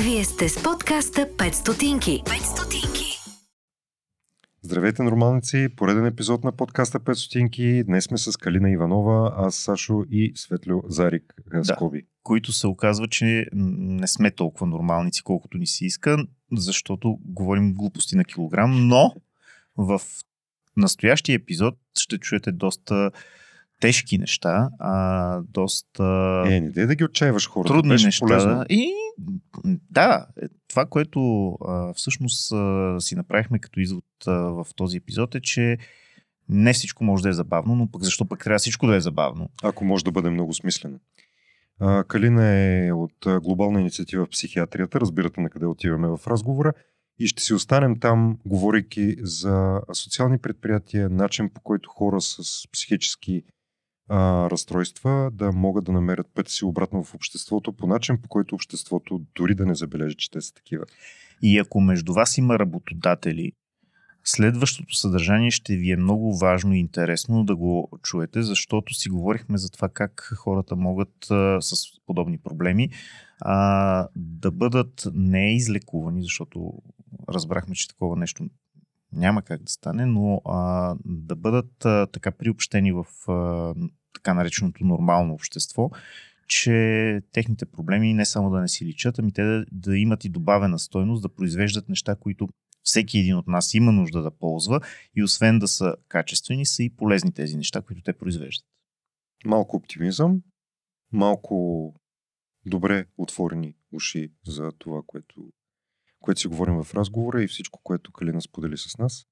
Вие сте с подкаста 5 стотинки. 5 стотинки. Здравейте, нормалници! Пореден епизод на подкаста 5 стотинки. Днес сме с Калина Иванова, аз Сашо и Светлю Зарик да. Скоби. които се оказва, че не сме толкова нормалници, колкото ни се иска, защото говорим глупости на килограм, но в настоящия епизод ще чуете доста тежки неща, а доста Е, не дай да ги отчаиваш хората. трудни Беше неща. полезно. И да, е, това, което а, всъщност а, си направихме като извод а, в този епизод е, че не всичко може да е забавно, но пък защо пък трябва всичко да е забавно? Ако може да бъде много смислено. А, Калина е от глобална инициатива в психиатрията. Разбирате на къде отиваме в разговора. И ще си останем там, говорейки за социални предприятия, начин по който хора с психически а, разстройства да могат да намерят пътя си обратно в обществото по начин, по който обществото дори да не забележи, че те са такива. И ако между вас има работодатели, следващото съдържание ще ви е много важно и интересно да го чуете, защото си говорихме за това как хората могат а, с подобни проблеми а, да бъдат не излекувани, защото разбрахме, че такова нещо няма как да стане, но а, да бъдат а, така приобщени в а, така нареченото нормално общество, че техните проблеми не само да не си личат, ами те да, да имат и добавена стойност, да произвеждат неща, които всеки един от нас има нужда да ползва и освен да са качествени, са и полезни тези неща, които те произвеждат. Малко оптимизъм, малко добре отворени уши за това, което, което си говорим в разговора и всичко, което Калина сподели с нас.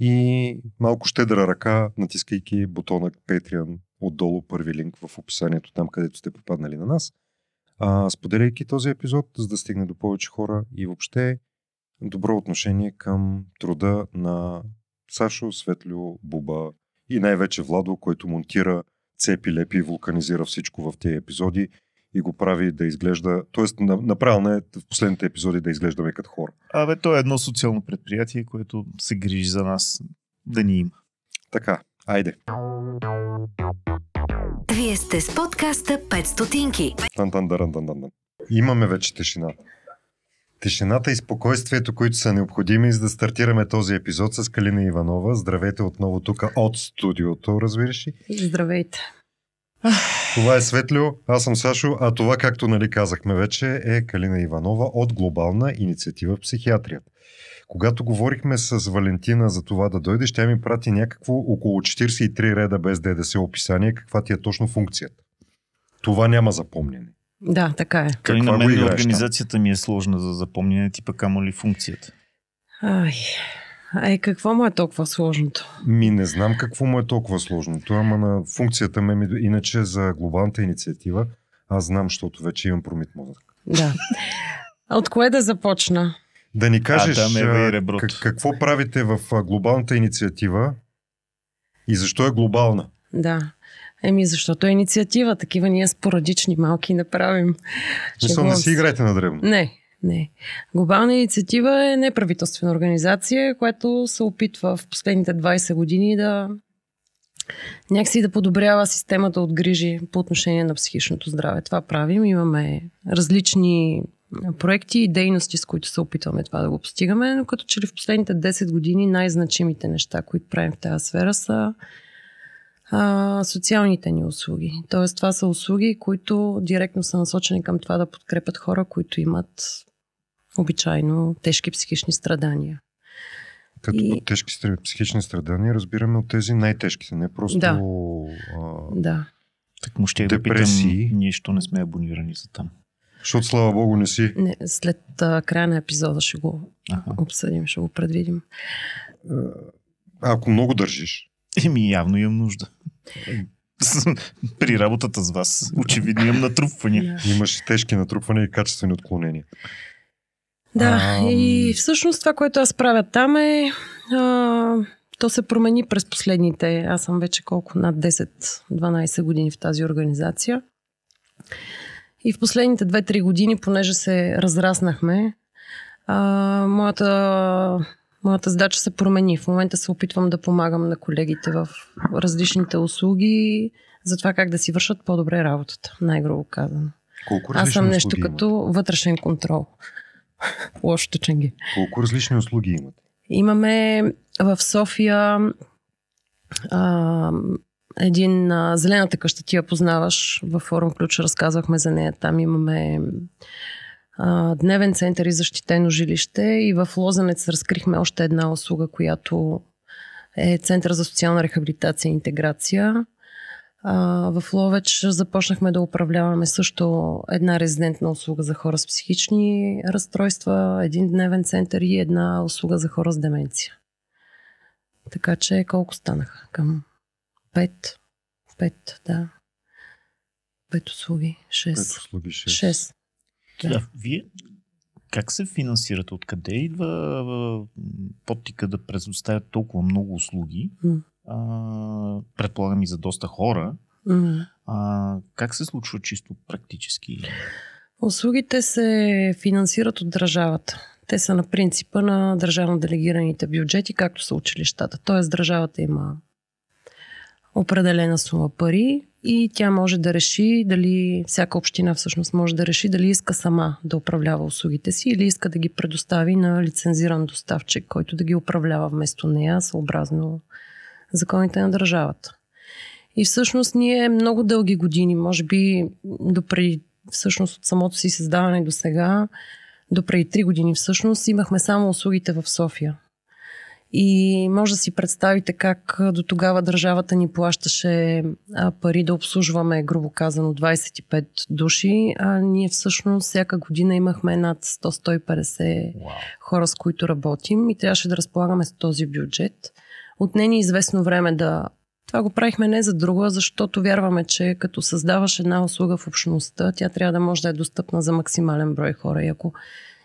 И малко щедра ръка, натискайки бутона Patreon отдолу, първи линк в описанието, там където сте попаднали на нас. А, споделяйки този епизод, за да стигне до повече хора и въобще добро отношение към труда на Сашо, Светлю, Буба и най-вече Владо, който монтира цепи, лепи и вулканизира всичко в тези епизоди и го прави да изглежда, т.е. направил не в последните епизоди да изглеждаме като хора. Абе, то е едно социално предприятие, което се грижи за нас да ни има. Така, айде. Вие сте с подкаста 5 стотинки. Тан, тан, даран, дан, дан, дан. Имаме вече тишина. Тишината и спокойствието, които са необходими за да стартираме този епизод с Калина Иванова. Здравейте отново тук от студиото, разбираш ли? Здравейте. Това е Светлю, аз съм Сашо, а това, както нали казахме вече, е Калина Иванова от Глобална инициатива в психиатрията. Когато говорихме с Валентина за това да дойдеш, тя ми прати някакво около 43 реда без ДДС описание, каква ти е точно функцията. Това няма запомнене. Да, така е. Той Каква на мен организацията ми е сложна за запомняне, типа камо ли функцията. Ай, ай, какво му е толкова сложното? Ми не знам какво му е толкова сложното, ама на функцията ме ми... Иначе за глобалната инициатива аз знам, защото вече имам промит мозък. Да. От кое да започна? Да ни кажеш там е а, и реброто. как, какво правите в глобалната инициатива и защо е глобална? Да. Еми, защото е инициатива. Такива ние спорадични малки не правим. Мисля, не си се. играйте на древно. Не, не. Глобална инициатива е неправителствена организация, която се опитва в последните 20 години да някакси да подобрява системата от грижи по отношение на психичното здраве. Това правим. Имаме различни проекти и дейности, с които се опитваме това да го постигаме, но като че ли в последните 10 години най-значимите неща, които правим в тази сфера са а, социалните ни услуги. Тоест това са услуги, които директно са насочени към това да подкрепят хора, които имат обичайно тежки психични страдания. Като И- от тежки психични страдания разбираме от тези най-тежките, не просто Да. а, Да. Так му ще да питам, Депресии. ние що не сме абонирани за там. Защото слава богу не си. Не, след а, края на епизода ще го Аха. обсъдим, ще го предвидим. А, ако много държиш, Еми, явно имам нужда. При работата с вас, очевидно имам натрупвания. имаш тежки натрупвания и качествени отклонения. Да, Ам. и всъщност това, което аз правя там е... А, то се промени през последните... Аз съм вече колко? Над 10-12 години в тази организация. И в последните 2-3 години, понеже се разраснахме, а, моята, моята задача се промени. В момента се опитвам да помагам на колегите в различните услуги за това как да си вършат по-добре работата, най-грубо казано. Колко Аз съм нещо услуги като вътрешен контрол. Лошото ченги. Имате? Колко различни услуги имате? Имаме в София а, един а, зелената къща, ти я познаваш. Във форум ключ разказвахме за нея. Там имаме а, дневен център и защитено жилище и в Лозенец разкрихме още една услуга, която е Център за социална рехабилитация и интеграция. А, в Ловеч започнахме да управляваме също една резидентна услуга за хора с психични разстройства, един дневен център и една услуга за хора с деменция. Така че колко станаха? Към пет? Пет, да. Пет услуги. Пет Шест. услуги, шест. Шест. Да. Да. Вие как се финансирате? Откъде идва а, подтика да предоставят толкова много услуги? А, предполагам и за доста хора. А, как се случва чисто практически? Услугите се финансират от държавата. Те са на принципа на държавно делегираните бюджети, както са училищата. Тоест държавата има определена сума пари и тя може да реши дали, всяка община всъщност може да реши дали иска сама да управлява услугите си или иска да ги предостави на лицензиран доставчик, който да ги управлява вместо нея, съобразно законите на държавата. И всъщност ние много дълги години, може би допреди всъщност от самото си създаване до сега, до преди 3 години всъщност, имахме само услугите в София. И може да си представите как до тогава държавата ни плащаше пари да обслужваме, грубо казано, 25 души, а ние всъщност всяка година имахме над 100-150 Вау. хора, с които работим и трябваше да разполагаме с този бюджет. Отне ни известно време да... Това го правихме не за друго, а защото вярваме, че като създаваш една услуга в общността, тя трябва да може да е достъпна за максимален брой хора. И ако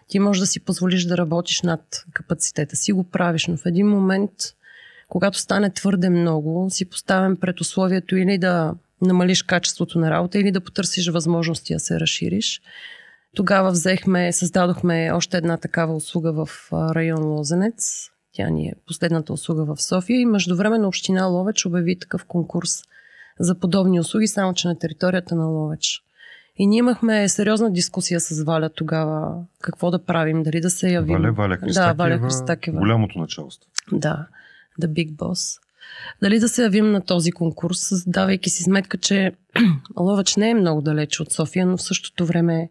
ти можеш да си позволиш да работиш над капацитета си, го правиш, но в един момент, когато стане твърде много, си поставен пред условието или да намалиш качеството на работа, или да потърсиш възможности да се разшириш. Тогава взехме, създадохме още една такава услуга в район Лозенец. Тя ни е последната услуга в София и междувременно община Ловеч обяви такъв конкурс за подобни услуги, само че на територията на Ловеч. И ние имахме сериозна дискусия с Валя тогава какво да правим, дали да се явим. Валя, Валя Христакева, Да, Валя Христакева. голямото началство. Да, The Big Boss. Дали да се явим на този конкурс, давайки си сметка, че Ловеч не е много далеч от София, но в същото време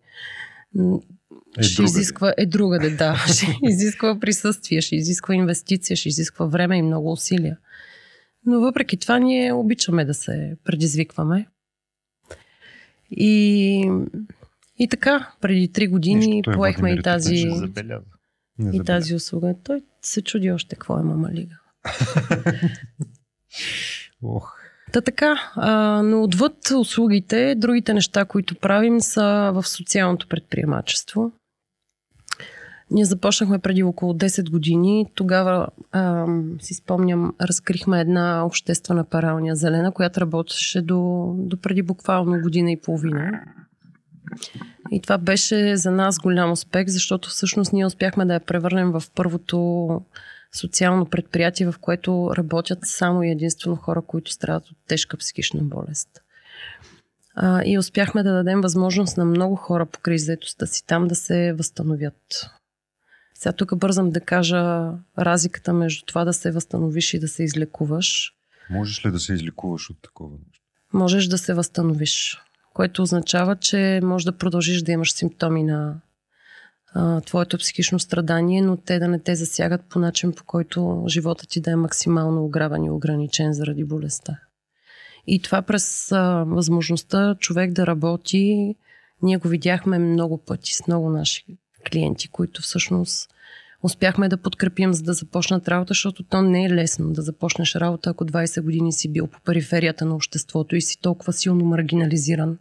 Е ще другаде. изисква, е другаде, да. Ще изисква присъствие, ще изисква инвестиция, ще изисква време и много усилия. Но въпреки това ние обичаме да се предизвикваме. И, и така, преди три години Нищо, поехме и Владимир тази, и тази услуга. Той се чуди още какво е мама лига. Ох, Та така, а, но отвъд услугите, другите неща, които правим са в социалното предприемачество. Ние започнахме преди около 10 години. Тогава, а, си спомням, разкрихме една обществена паралния зелена, която работеше до, до преди буквално година и половина. И това беше за нас голям успех, защото всъщност ние успяхме да я превърнем в първото социално предприятие, в което работят само и единствено хора, които страдат от тежка психична болест. А, и успяхме да дадем възможност на много хора по кризетостта си там да се възстановят. Сега тук бързам да кажа разликата между това да се възстановиш и да се излекуваш. можеш ли да се излекуваш от такова нещо? Можеш да се възстановиш, което означава, че можеш да продължиш да имаш симптоми на а, твоето психично страдание, но те да не те засягат по начин, по който живота ти да е максимално ограбен и ограничен заради болестта. И това през а, възможността човек да работи, ние го видяхме много пъти с много наши клиенти, които всъщност успяхме да подкрепим, за да започнат работа, защото то не е лесно да започнеш работа, ако 20 години си бил по периферията на обществото и си толкова силно маргинализиран.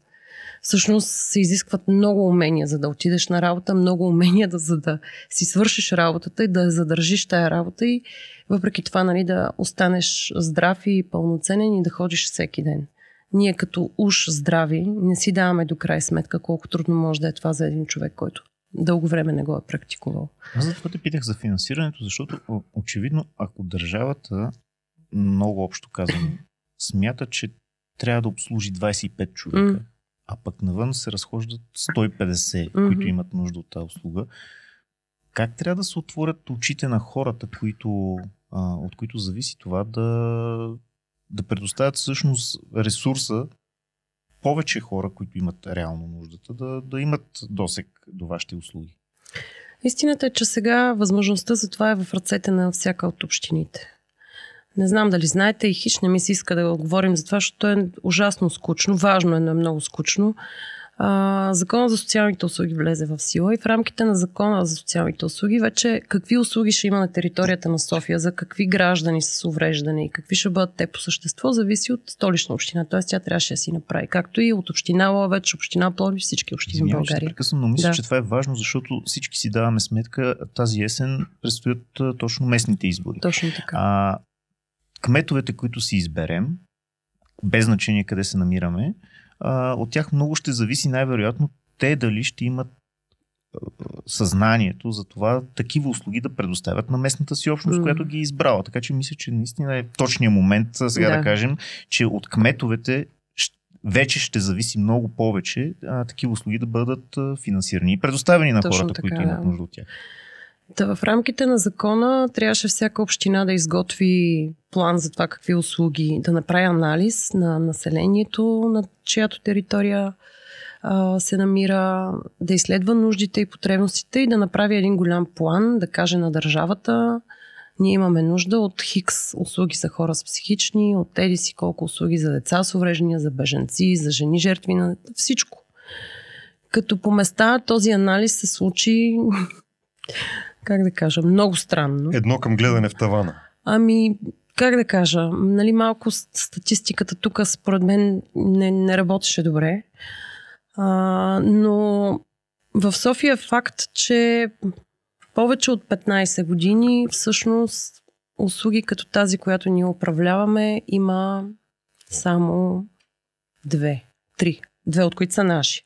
Всъщност се изискват много умения, за да отидеш на работа, много умения, да, за да си свършиш работата и да задържиш тая работа и въпреки това нали, да останеш здрав и пълноценен и да ходиш всеки ден. Ние като уж здрави не си даваме до край сметка колко трудно може да е това за един човек, който дълго време не го е практикувал. Аз затова те питах за финансирането, защото очевидно, ако държавата, много общо казано, смята, че трябва да обслужи 25 човека, М. а пък навън се разхождат 150, mm-hmm. които имат нужда от тази услуга. Как трябва да се отворят очите на хората, които, а, от които зависи това да, да предоставят всъщност ресурса повече хора, които имат реално нуждата, да, да имат досек до вашите услуги? Истината е, че сега възможността за това е в ръцете на всяка от общините. Не знам дали знаете и хищ не ми се иска да говорим за това, защото е ужасно скучно. Важно е, но е много скучно. А, закона за социалните услуги влезе в сила и в рамките на закона за социалните услуги вече какви услуги ще има на територията на София, за какви граждани с увреждане и какви ще бъдат те по същество, зависи от столична община. Тоест тя трябваше да си направи. Както и от община Ловеч, община Пловдив, всички общини Извинявам, в България. Прекъсвам, но мисля, да. че това е важно, защото всички си даваме сметка, тази есен предстоят точно местните избори. Точно така. А, кметовете, които си изберем, без значение къде се намираме, а, от тях много ще зависи най-вероятно те дали ще имат съзнанието за това такива услуги да предоставят на местната си общност, mm. която ги е избрала. Така че мисля, че наистина е точният момент сега да, да кажем, че от кметовете вече ще зависи много повече а, такива услуги да бъдат а, финансирани и предоставени на Точно хората, така, които имат нужда от тях. Да, в рамките на закона трябваше всяка община да изготви план за това какви услуги, да направи анализ на населението, на чиято територия а, се намира, да изследва нуждите и потребностите и да направи един голям план, да каже на държавата, ние имаме нужда от хикс услуги за хора с психични, от еди си колко услуги за деца с увреждания, за беженци, за жени жертви на всичко. Като по места този анализ се случи как да кажа, много странно. Едно към гледане в тавана. Ами, как да кажа, нали малко статистиката тук според мен не, не работеше добре. А, но в София е факт, че повече от 15 години всъщност услуги като тази, която ние управляваме, има само две, три. Две от които са наши.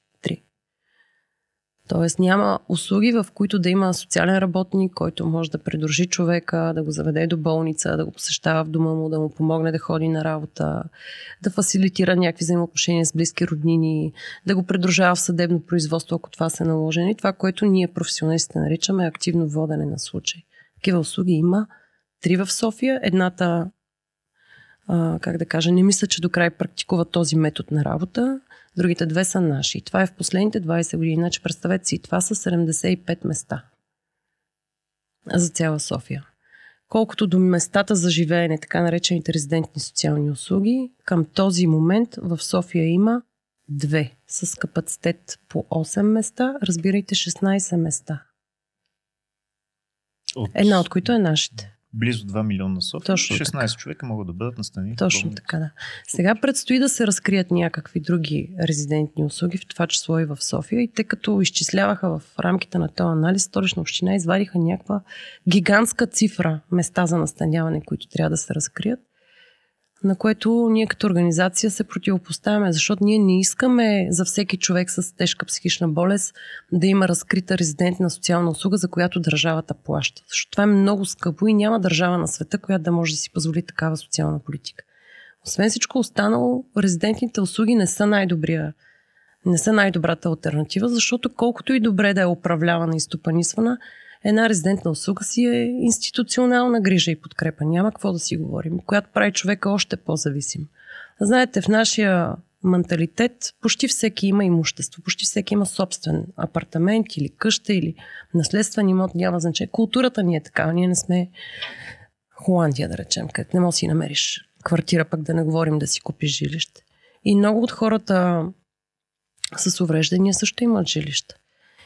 Тоест няма услуги, в които да има социален работник, който може да придружи човека, да го заведе до болница, да го посещава в дома му, да му помогне да ходи на работа, да фасилитира някакви взаимоотношения с близки роднини, да го придружава в съдебно производство, ако това се наложи. И това, което ние професионалистите наричаме активно водене на случай. Такива услуги има три в София. Едната а, как да кажа, не мисля, че до край практикува този метод на работа. Другите две са наши. Това е в последните 20 години. Значи представете си, това са 75 места за цяла София. Колкото до местата за живеене, така наречените резидентни социални услуги, към този момент в София има две с капацитет по 8 места, разбирайте 16 места. От... Една от които е нашите близо 2 милиона София. Точно 16 така. човека могат да бъдат настанени. Точно така, да. Сега предстои да се разкрият някакви други резидентни услуги, в това число и в София. И тъй като изчисляваха в рамките на този анализ, Столична община извадиха някаква гигантска цифра места за настаняване, които трябва да се разкрият на което ние като организация се противопоставяме, защото ние не искаме за всеки човек с тежка психична болест да има разкрита резидентна социална услуга, за която държавата плаща. Защото това е много скъпо и няма държава на света, която да може да си позволи такава социална политика. Освен всичко останало, резидентните услуги не са най-добрия не са най-добрата альтернатива, защото колкото и добре да е управлявана и стопанисвана, една резидентна услуга си е институционална грижа и подкрепа. Няма какво да си говорим, която прави човека още по-зависим. Знаете, в нашия менталитет почти всеки има имущество, почти всеки има собствен апартамент или къща или наследствен имот, няма значение. Културата ни е такава, ние не сме Холандия, да речем, където не можеш да си намериш квартира, пък да не говорим да си купиш жилище. И много от хората с увреждания също имат жилища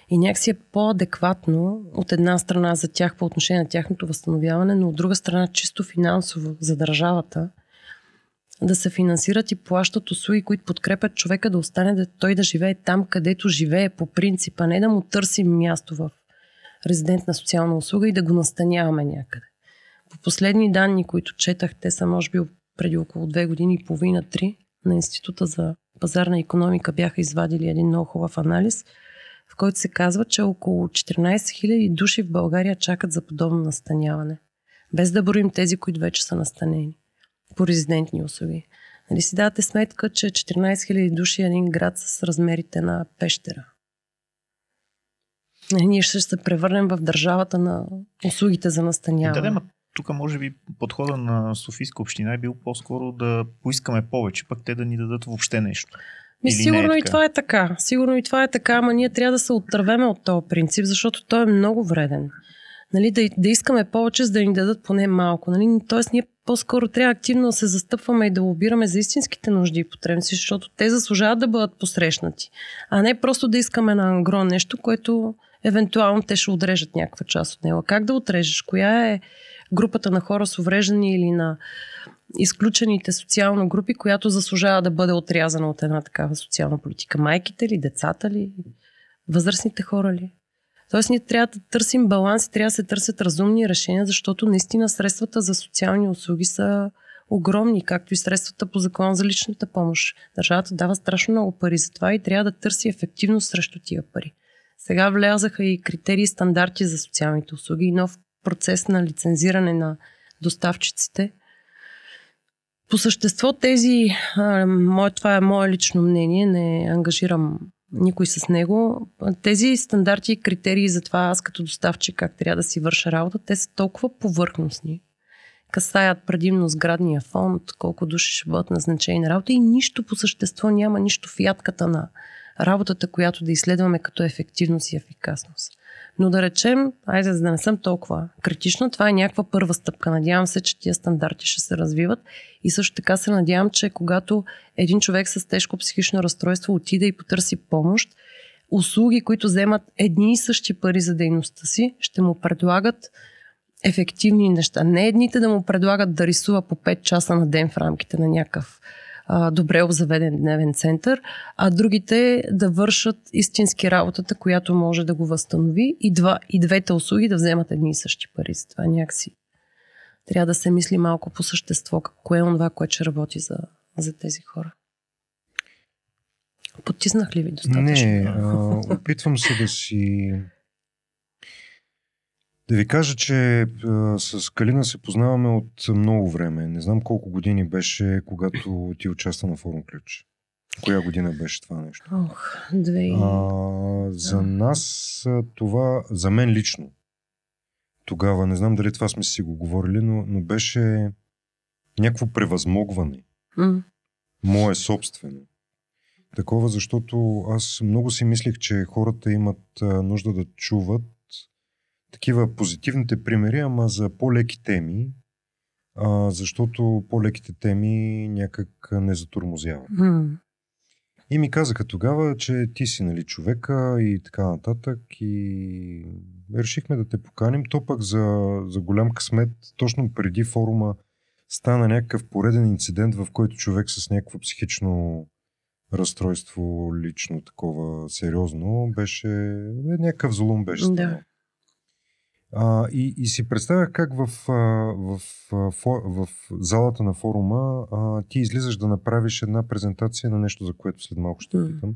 и някакси е по-адекватно от една страна за тях по отношение на тяхното възстановяване, но от друга страна чисто финансово за държавата да се финансират и плащат услуги, които подкрепят човека да остане да той да живее там, където живее по принципа, не да му търсим място в резидентна социална услуга и да го настаняваме някъде. По последни данни, които четах, те са може би преди около две години и половина-три на Института за пазарна економика бяха извадили един много хубав анализ – в който се казва, че около 14 000 души в България чакат за подобно настаняване. Без да броим тези, които вече са настанени по резидентни услуги. Нали си давате сметка, че 14 000 души е един град с размерите на пещера. Нали, Ние ще се превърнем в държавата на услугите за Да, настаняване. да, ма тук може би подхода на Софийска община е бил по-скоро да поискаме повече, пък те да ни дадат въобще нещо. Ми, Или не е сигурно и така? това е така. Сигурно и това е така, ама ние трябва да се отървеме от този принцип, защото той е много вреден. Нали, да, да искаме повече, за да ни дадат поне малко. Нали? Тоест, ние по-скоро трябва активно да се застъпваме и да лобираме за истинските нужди и потребности, защото те заслужават да бъдат посрещнати. А не просто да искаме на ангро нещо, което евентуално те ще отрежат някаква част от него. Как да отрежеш? Коя е групата на хора с увреждани или на изключените социално групи, която заслужава да бъде отрязана от една такава социална политика? Майките ли, децата ли, възрастните хора ли? Тоест ние трябва да търсим баланс и трябва да се търсят разумни решения, защото наистина средствата за социални услуги са огромни, както и средствата по закон за личната помощ. Държавата дава страшно много пари за това и трябва да търси ефективност срещу тия пари. Сега влязаха и критерии и стандарти за социалните услуги и нов процес на лицензиране на доставчиците. По същество тези, мое, това е мое лично мнение, не ангажирам никой с него. Тези стандарти и критерии за това аз като доставчик как трябва да си върша работа, те са толкова повърхностни. Касаят предимно сградния фонд, колко души ще бъдат назначени на работа и нищо по същество няма, нищо в ядката на работата, която да изследваме като ефективност и ефикасност. Но да речем, айде за да не съм толкова критична, това е някаква първа стъпка. Надявам се, че тия стандарти ще се развиват и също така се надявам, че когато един човек с тежко психично разстройство отиде и потърси помощ, услуги, които вземат едни и същи пари за дейността си, ще му предлагат ефективни неща. Не едните да му предлагат да рисува по 5 часа на ден в рамките на някакъв а, добре обзаведен дневен център, а другите да вършат истински работата, която може да го възстанови и, два, и двете услуги да вземат едни и същи пари. За това някакси трябва да се мисли малко по същество, кое е това, което ще работи за, за тези хора. Потиснах ли ви достатъчно? Не, а, опитвам се да си... Да ви кажа, че а, с Калина се познаваме от много време. Не знам колко години беше, когато ти участва на форум Ключ. Коя година беше това нещо? Ох, две. А, за нас това, за мен лично, тогава, не знам дали това сме си го говорили, но, но беше някакво превъзмогване. М, Мое собствено. Такова, защото аз много си мислех, че хората имат нужда да чуват такива позитивните примери, ама за по-леки теми, а, защото по-леките теми някак не затормозяват. м. И ми казаха тогава, че ти си нали, човека и така нататък и решихме да те поканим. То пък за, за голям късмет, точно преди форума стана някакъв пореден инцидент, в който човек с някакво психично разстройство, лично такова сериозно, беше е, някакъв злом беше. Да. А, и, и си представях как в, в, фо- в залата на форума а, ти излизаш да направиш една презентация на нещо, за което след малко ще питам.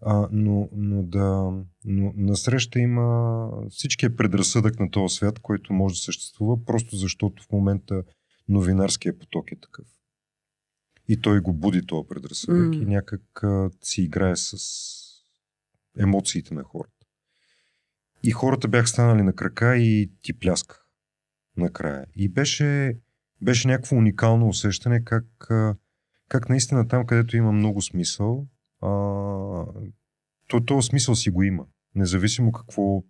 А, но, но да. Но насреща има всичкият предразсъдък на този свят, който може да съществува, просто защото в момента новинарския поток е такъв. И той го буди този предразсъдък М. и някак а, си играе с емоциите на хората. И хората бяха станали на крака и ти плясках накрая. И беше, беше някакво уникално усещане как, как наистина там, където има много смисъл, а, то, този смисъл си го има. Независимо какво,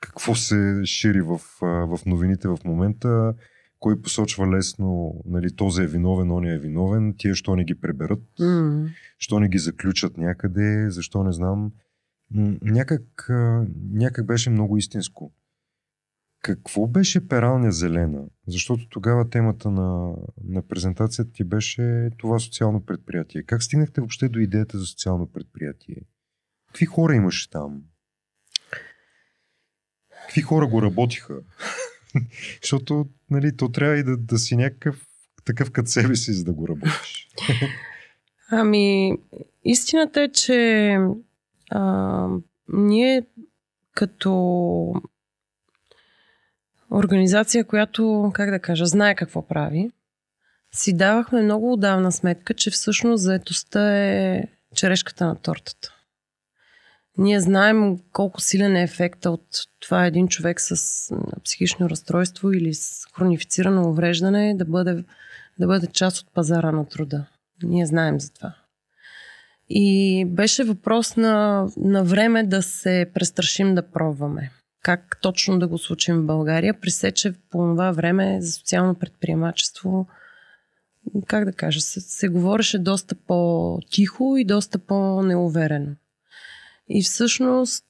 какво се шири в, в новините в момента, кой посочва лесно, нали, този е виновен, он е виновен, тия що не ги преберат, М. що не ги заключат някъде, защо не знам. Някак, някак беше много истинско. Какво беше пералня зелена? Защото тогава темата на, на презентацията ти беше това социално предприятие. Как стигнахте въобще до идеята за социално предприятие? Какви хора имаше там? Какви хора го работиха? Защото нали, то трябва и да, да си някакъв такъв като себе си, за да го работиш. Ами, истината е, че а, ние като организация, която, как да кажа, знае какво прави, си давахме много отдавна сметка, че всъщност заетостта е черешката на тортата. Ние знаем колко силен е ефекта от това един човек с психично разстройство или с хронифицирано увреждане да бъде, да бъде част от пазара на труда. Ние знаем за това. И беше въпрос на, на време да се престрашим да пробваме. Как точно да го случим в България? Пресече по това време за социално предприемачество как да кажа, се, се говореше доста по-тихо и доста по-неуверено. И всъщност,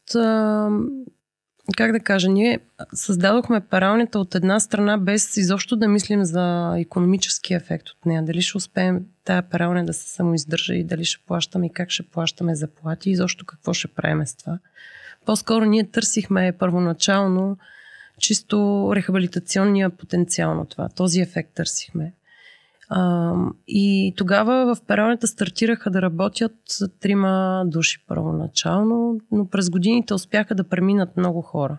как да кажа, ние създадохме пералнята от една страна без изобщо да мислим за економически ефект от нея. Дали ще успеем тая пералня да се самоиздържа и дали ще плащаме и как ще плащаме заплати и защо какво ще правим с това. По-скоро ние търсихме първоначално чисто рехабилитационния потенциал на това. Този ефект търсихме. А, и тогава в пералнята стартираха да работят трима души първоначално, но през годините успяха да преминат много хора.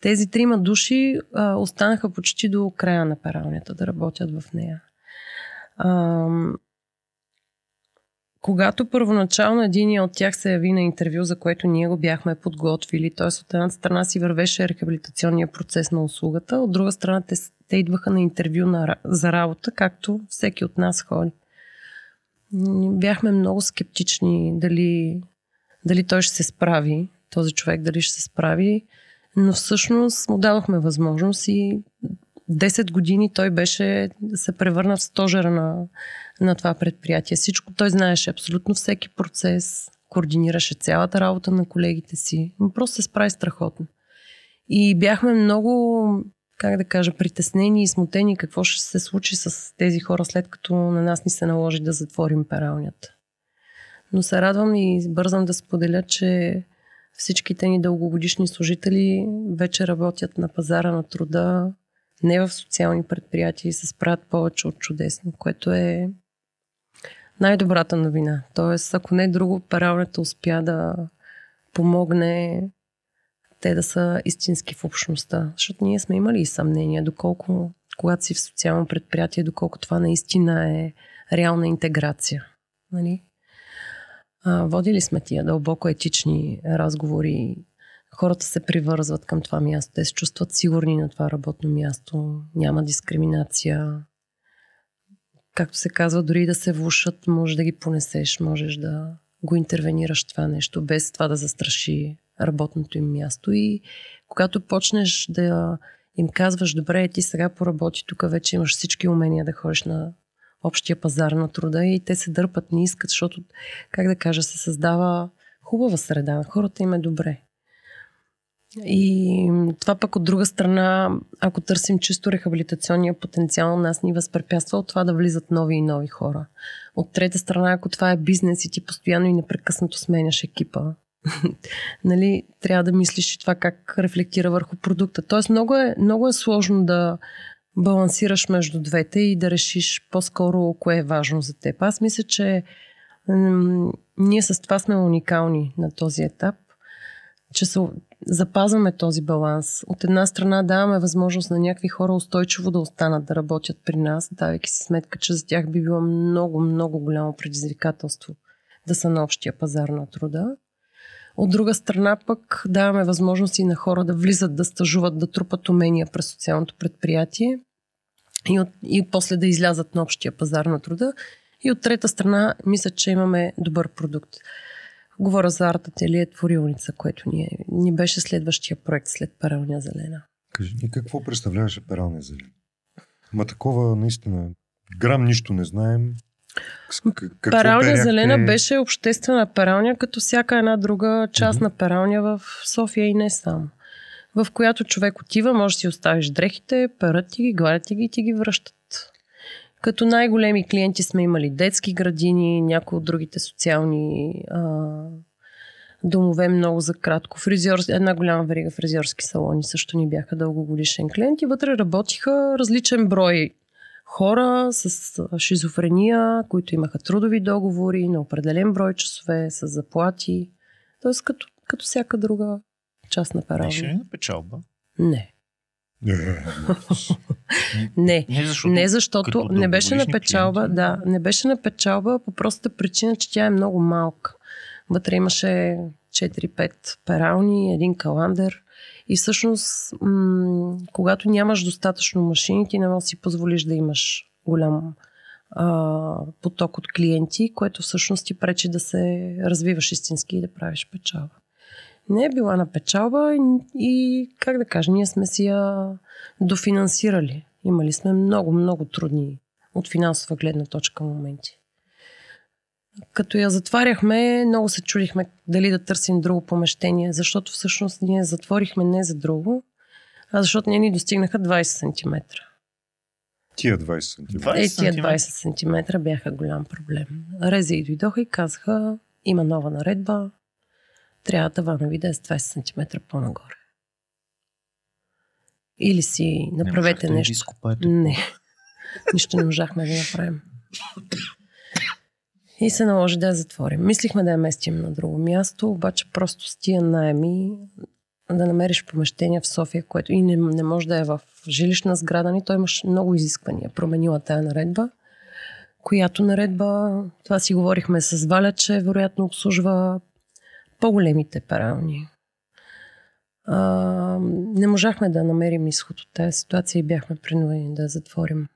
Тези трима души а, останаха почти до края на пералнята да работят в нея. А, когато първоначално един от тях се яви на интервю, за което ние го бяхме подготвили, т.е. от една страна си вървеше рехабилитационния процес на услугата, от друга страна те, те идваха на интервю на, за работа, както всеки от нас ходи. Бяхме много скептични дали, дали той ще се справи, този човек дали ще се справи, но всъщност му дадохме възможност и 10 години той беше, се превърна в стожера на, на това предприятие. Всичко той знаеше абсолютно всеки процес, координираше цялата работа на колегите си. Просто се справи страхотно. И бяхме много, как да кажа, притеснени и смутени какво ще се случи с тези хора след като на нас ни се наложи да затворим пералнята. Но се радвам и бързам да споделя, че всичките ни дългогодишни служители вече работят на пазара на труда, не в социални предприятия и се справят повече от чудесно, което е най-добрата новина. Тоест, ако не друго, паралнето успя да помогне те да са истински в общността. Защото ние сме имали и съмнения, доколко, когато си в социално предприятие, доколко това наистина е реална интеграция. Нали? А, водили сме тия дълбоко етични разговори. Хората се привързват към това място. Те се чувстват сигурни на това работно място. Няма дискриминация както се казва, дори да се влушат, може да ги понесеш, можеш да го интервенираш това нещо, без това да застраши работното им място. И когато почнеш да им казваш, добре, ти сега поработи, тук вече имаш всички умения да ходиш на общия пазар на труда и те се дърпат, не искат, защото, как да кажа, се създава хубава среда. Хората им е добре. И това пък от друга страна, ако търсим чисто рехабилитационния потенциал, нас ни възпрепятства от това да влизат нови и нови хора. От трета страна, ако това е бизнес и ти постоянно и непрекъснато сменяш екипа, нали, трябва да мислиш и това как рефлектира върху продукта. Тоест много е, много е сложно да балансираш между двете и да решиш по-скоро кое е важно за теб. Аз мисля, че м- ние с това сме уникални на този етап, че, са, запазваме този баланс. От една страна даваме възможност на някакви хора устойчиво да останат да работят при нас, давайки си сметка, че за тях би било много, много голямо предизвикателство да са на общия пазар на труда. От друга страна пък даваме възможности на хора да влизат, да стажуват, да трупат умения през социалното предприятие и, от, и после да излязат на общия пазар на труда. И от трета страна мисля, че имаме добър продукт. Говоря за арт ателие Творилница, което ни, е, ни беше следващия проект след Пералня зелена. Кажи ни какво представляваше Пералня зелена? Ма такова наистина грам нищо не знаем. Какво пералня беряхте? зелена беше обществена пералня, като всяка една друга част mm-hmm. на пералня в София и не само. В която човек отива, може да си оставиш дрехите, перат ти ги, гладят ти ги и ти ги връщат. Като най-големи клиенти сме имали детски градини, някои от другите социални а, домове много за кратко. Фризьор, една голяма верига фризьорски салони също ни бяха дългогодишен клиент и вътре работиха различен брой хора с шизофрения, които имаха трудови договори на определен брой часове, с заплати. Тоест като, като всяка друга част на пералня. Беше печалба? Не. Не, Не, защото, не защото не беше на печалба, клиенти. да, не беше на печалба по простата причина, че тя е много малка. Вътре имаше 4-5 перални, един каландър и всъщност, м- когато нямаш достатъчно машини, ти не можеш да си позволиш да имаш голям а, поток от клиенти, което всъщност ти пречи да се развиваш истински и да правиш печалба. Не е била на печалба и, как да кажа, ние сме си я дофинансирали. Имали сме много, много трудни от финансова гледна точка моменти. Като я затваряхме, много се чудихме дали да търсим друго помещение, защото всъщност ние затворихме не за друго, а защото не ни достигнаха 20 см. Тия 20 см. 20 Е, тия сантиметра. 20 см бяха голям проблем. Рези и дойдоха и казаха, има нова наредба, трябва тавана ви да е с 20 см по-нагоре. Или си Не направете да ги нещо. изкопаете. Не. Нищо не можахме да направим. И се наложи да я затворим. Мислихме да я местим на друго място, обаче просто с тия найеми да намериш помещение в София, което и не, не може да е в жилищна сграда ни. Той имаш много изисквания. Променила тая наредба, която наредба, това си говорихме с Валя, че вероятно обслужва по-големите перални. А, не можахме да намерим изход от тази ситуация и бяхме принудени да я затворим.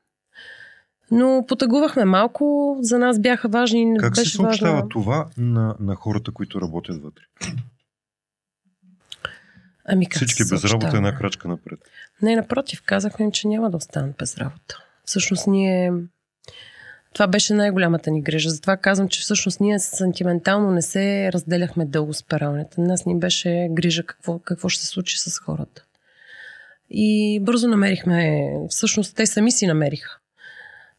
Но потъгувахме малко, за нас бяха важни. Как се беше съобщава важно... това на, на хората, които работят вътре? Ами как Всички се без работа една крачка напред. Не, напротив, казахме им, че няма да останат без работа. Всъщност ние... Това беше най-голямата ни грижа. Затова казвам, че всъщност ние сантиментално не се разделяхме дълго с пералнята. Нас ни беше грижа какво, какво ще се случи с хората. И бързо намерихме... Всъщност те сами си намериха.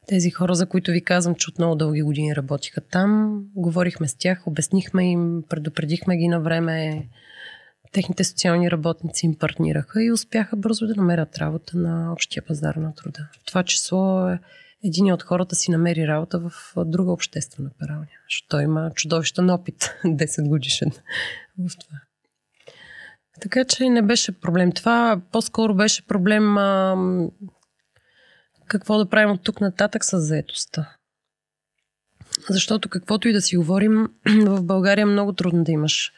Тези хора, за които ви казвам, че от много дълги години работиха там, говорихме с тях, обяснихме им, предупредихме ги на време, техните социални работници им партнираха и успяха бързо да намерят работа на общия пазар на труда. В това число един от хората си намери работа в друга обществена пералня, защото той има чудовищен опит, 10 годишен в това. Така че не беше проблем. Това по-скоро беше проблем а, какво да правим от тук нататък с заетостта. Защото каквото и да си говорим, в България е много трудно да имаш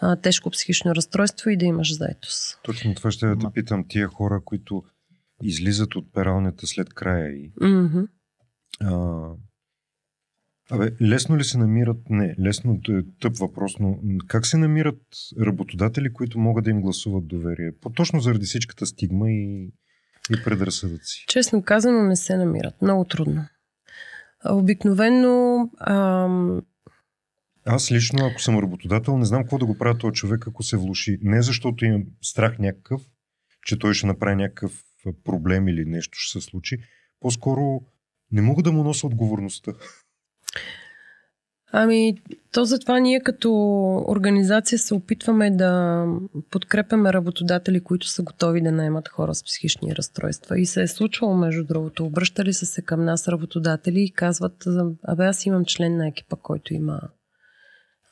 а, тежко психично разстройство и да имаш заетост. Точно това ще да питам. Тия хора, които излизат от пералнята след края и. А, абе, лесно ли се намират, не, лесно е тъп въпрос, но как се намират работодатели, които могат да им гласуват доверие? По-точно заради всичката стигма и, и предразсъдъци. Честно казано, не се намират. Много трудно. Обикновено ам, Аз лично, ако съм работодател, не знам какво да го правя този човек, ако се влуши. Не защото имам страх някакъв, че той ще направи някакъв проблем или нещо ще се случи. По-скоро не мога да му нося отговорността. Ами, то затова ние като организация се опитваме да подкрепяме работодатели, които са готови да наемат хора с психични разстройства. И се е случвало, между другото, обръщали са се към нас работодатели и казват, абе аз имам член на екипа, който има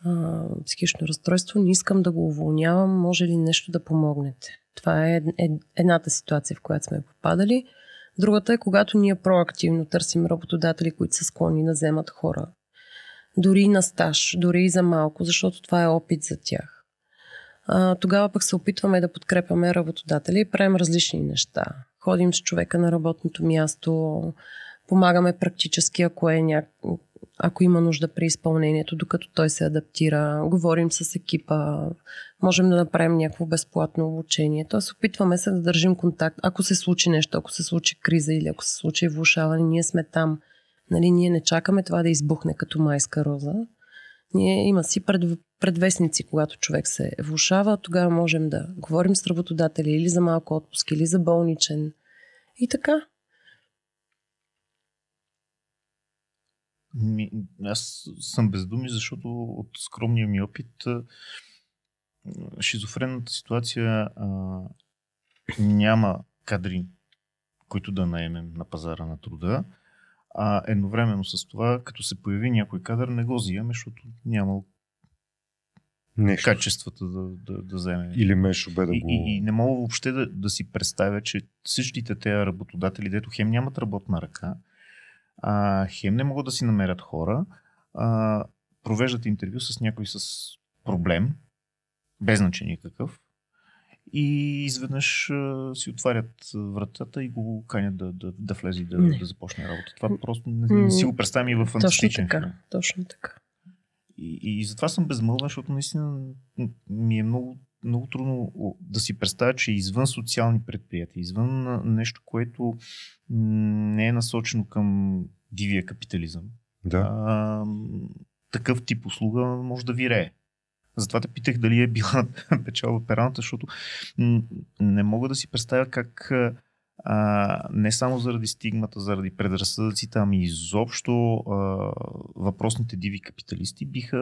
а, психично разстройство, не искам да го уволнявам, може ли нещо да помогнете? Това е ед- ед- едната ситуация, в която сме попадали. Другата е, когато ние проактивно търсим работодатели, които са склонни да вземат хора дори на стаж, дори и за малко, защото това е опит за тях. А, тогава пък се опитваме да подкрепяме работодатели и правим различни неща. Ходим с човека на работното място, помагаме практически, ако, е ня... ако има нужда при изпълнението, докато той се адаптира. Говорим с екипа, можем да направим някакво безплатно обучение. Тоест опитваме се да държим контакт. Ако се случи нещо, ако се случи криза или ако се случи влушаване, ние сме там. Нали, ние не чакаме това да избухне като майска роза. Ние има си пред, предвестници, когато човек се влушава, тогава можем да говорим с работодатели или за малко отпуск, или за болничен. И така. Ми, аз съм без думи, защото от скромния ми опит шизофренната ситуация а, няма кадри, които да наемем на пазара на труда. А едновременно с това, като се появи някой кадър, не го взимаме, защото няма Нещо. качествата да, да, да вземе. Или Мешо бе да И, го... и, и не мога въобще да, да си представя, че всичките тези работодатели, дето хем нямат работна ръка, а, хем не могат да си намерят хора, а, провеждат интервю с някой с проблем, без значение какъв, и изведнъж а, си отварят вратата и го канят да, да, да влезе и да, Не. да започне работа. Това просто не, не си го представям и в Точно фантастичен филм. така. Точно така. И, и затова съм безмълвен, защото наистина ми е много, много трудно да си представя, че извън социални предприятия, извън нещо, което не е насочено към дивия капитализъм, Да. а, такъв тип услуга може да вирее. Затова те питах дали е била печалба пералната, защото не мога да си представя как а, не само заради стигмата, заради предразсъдъците, ами изобщо а, въпросните диви капиталисти биха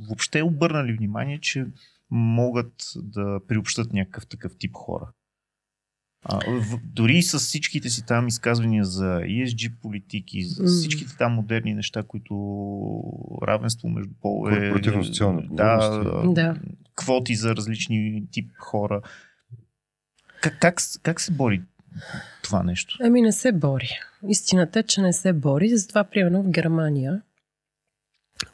въобще обърнали внимание, че могат да приобщат някакъв такъв тип хора. А, в, дори с всичките си там изказвания за ESG политики, за всичките там модерни неща, които равенство между полове, Корпоративна социална да. Да. квоти за различни тип хора. Как, как, как се бори това нещо? Ами не се бори. Истината е, че не се бори. Затова, примерно в Германия,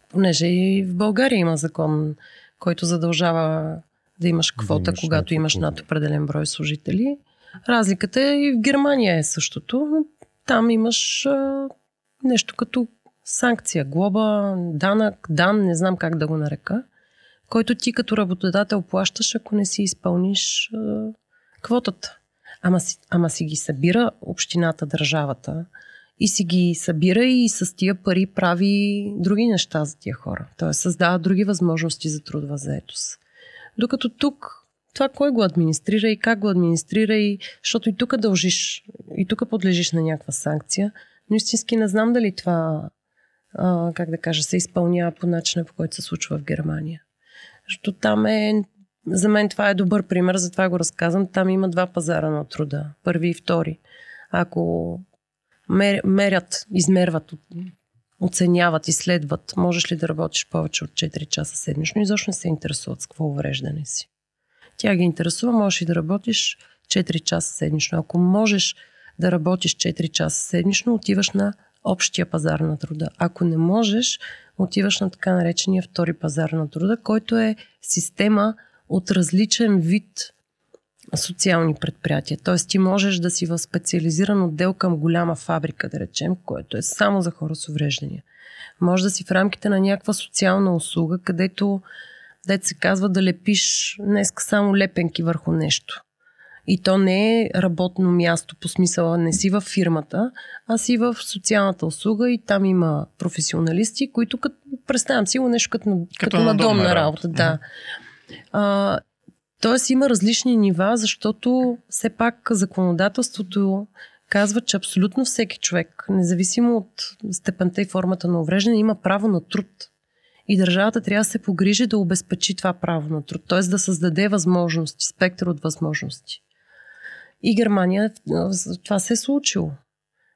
понеже и в България има закон, който задължава да имаш квота, имаш когато имаш над определен брой служители. Разликата е и в Германия е същото. но Там имаш а, нещо като санкция, глоба, данък, дан, не знам как да го нарека, който ти като работодател плащаш, ако не си изпълниш а, квотата. Ама си, ама си ги събира общината, държавата и си ги събира и с тия пари прави други неща за тия хора. Тоест създава други възможности за трудова заетост. Докато тук това кой го администрира и как го администрира и защото и тук дължиш, и тук подлежиш на някаква санкция, но истински не знам дали това, а, как да кажа, се изпълнява по начина, по който се случва в Германия. Защото там е за мен това е добър пример, затова го разказвам. Там има два пазара на труда. Първи и втори. Ако мер, мерят, измерват, оценяват, изследват, можеш ли да работиш повече от 4 часа седмично, изобщо не се интересуват с какво увреждане си. Тя ги интересува, можеш и да работиш 4 часа седмично. Ако можеш да работиш 4 часа седмично, отиваш на общия пазар на труда. Ако не можеш, отиваш на така наречения втори пазар на труда, който е система от различен вид социални предприятия. Тоест ти можеш да си в специализиран отдел към голяма фабрика, да речем, което е само за хора с увреждания. Може да си в рамките на някаква социална услуга, където дете се казва да лепиш днес само лепенки върху нещо. И то не е работно място по смисъла не си в фирмата, а си в социалната услуга и там има професионалисти, които като, представям си нещо като, на- като, като надомна работа. Да. А, тоест има различни нива, защото все пак законодателството казва, че абсолютно всеки човек, независимо от степента и формата на увреждане, има право на труд. И държавата трябва да се погрижи да обезпечи това право на труд, т.е. да създаде възможности, спектър от възможности. И Германия това се е случило.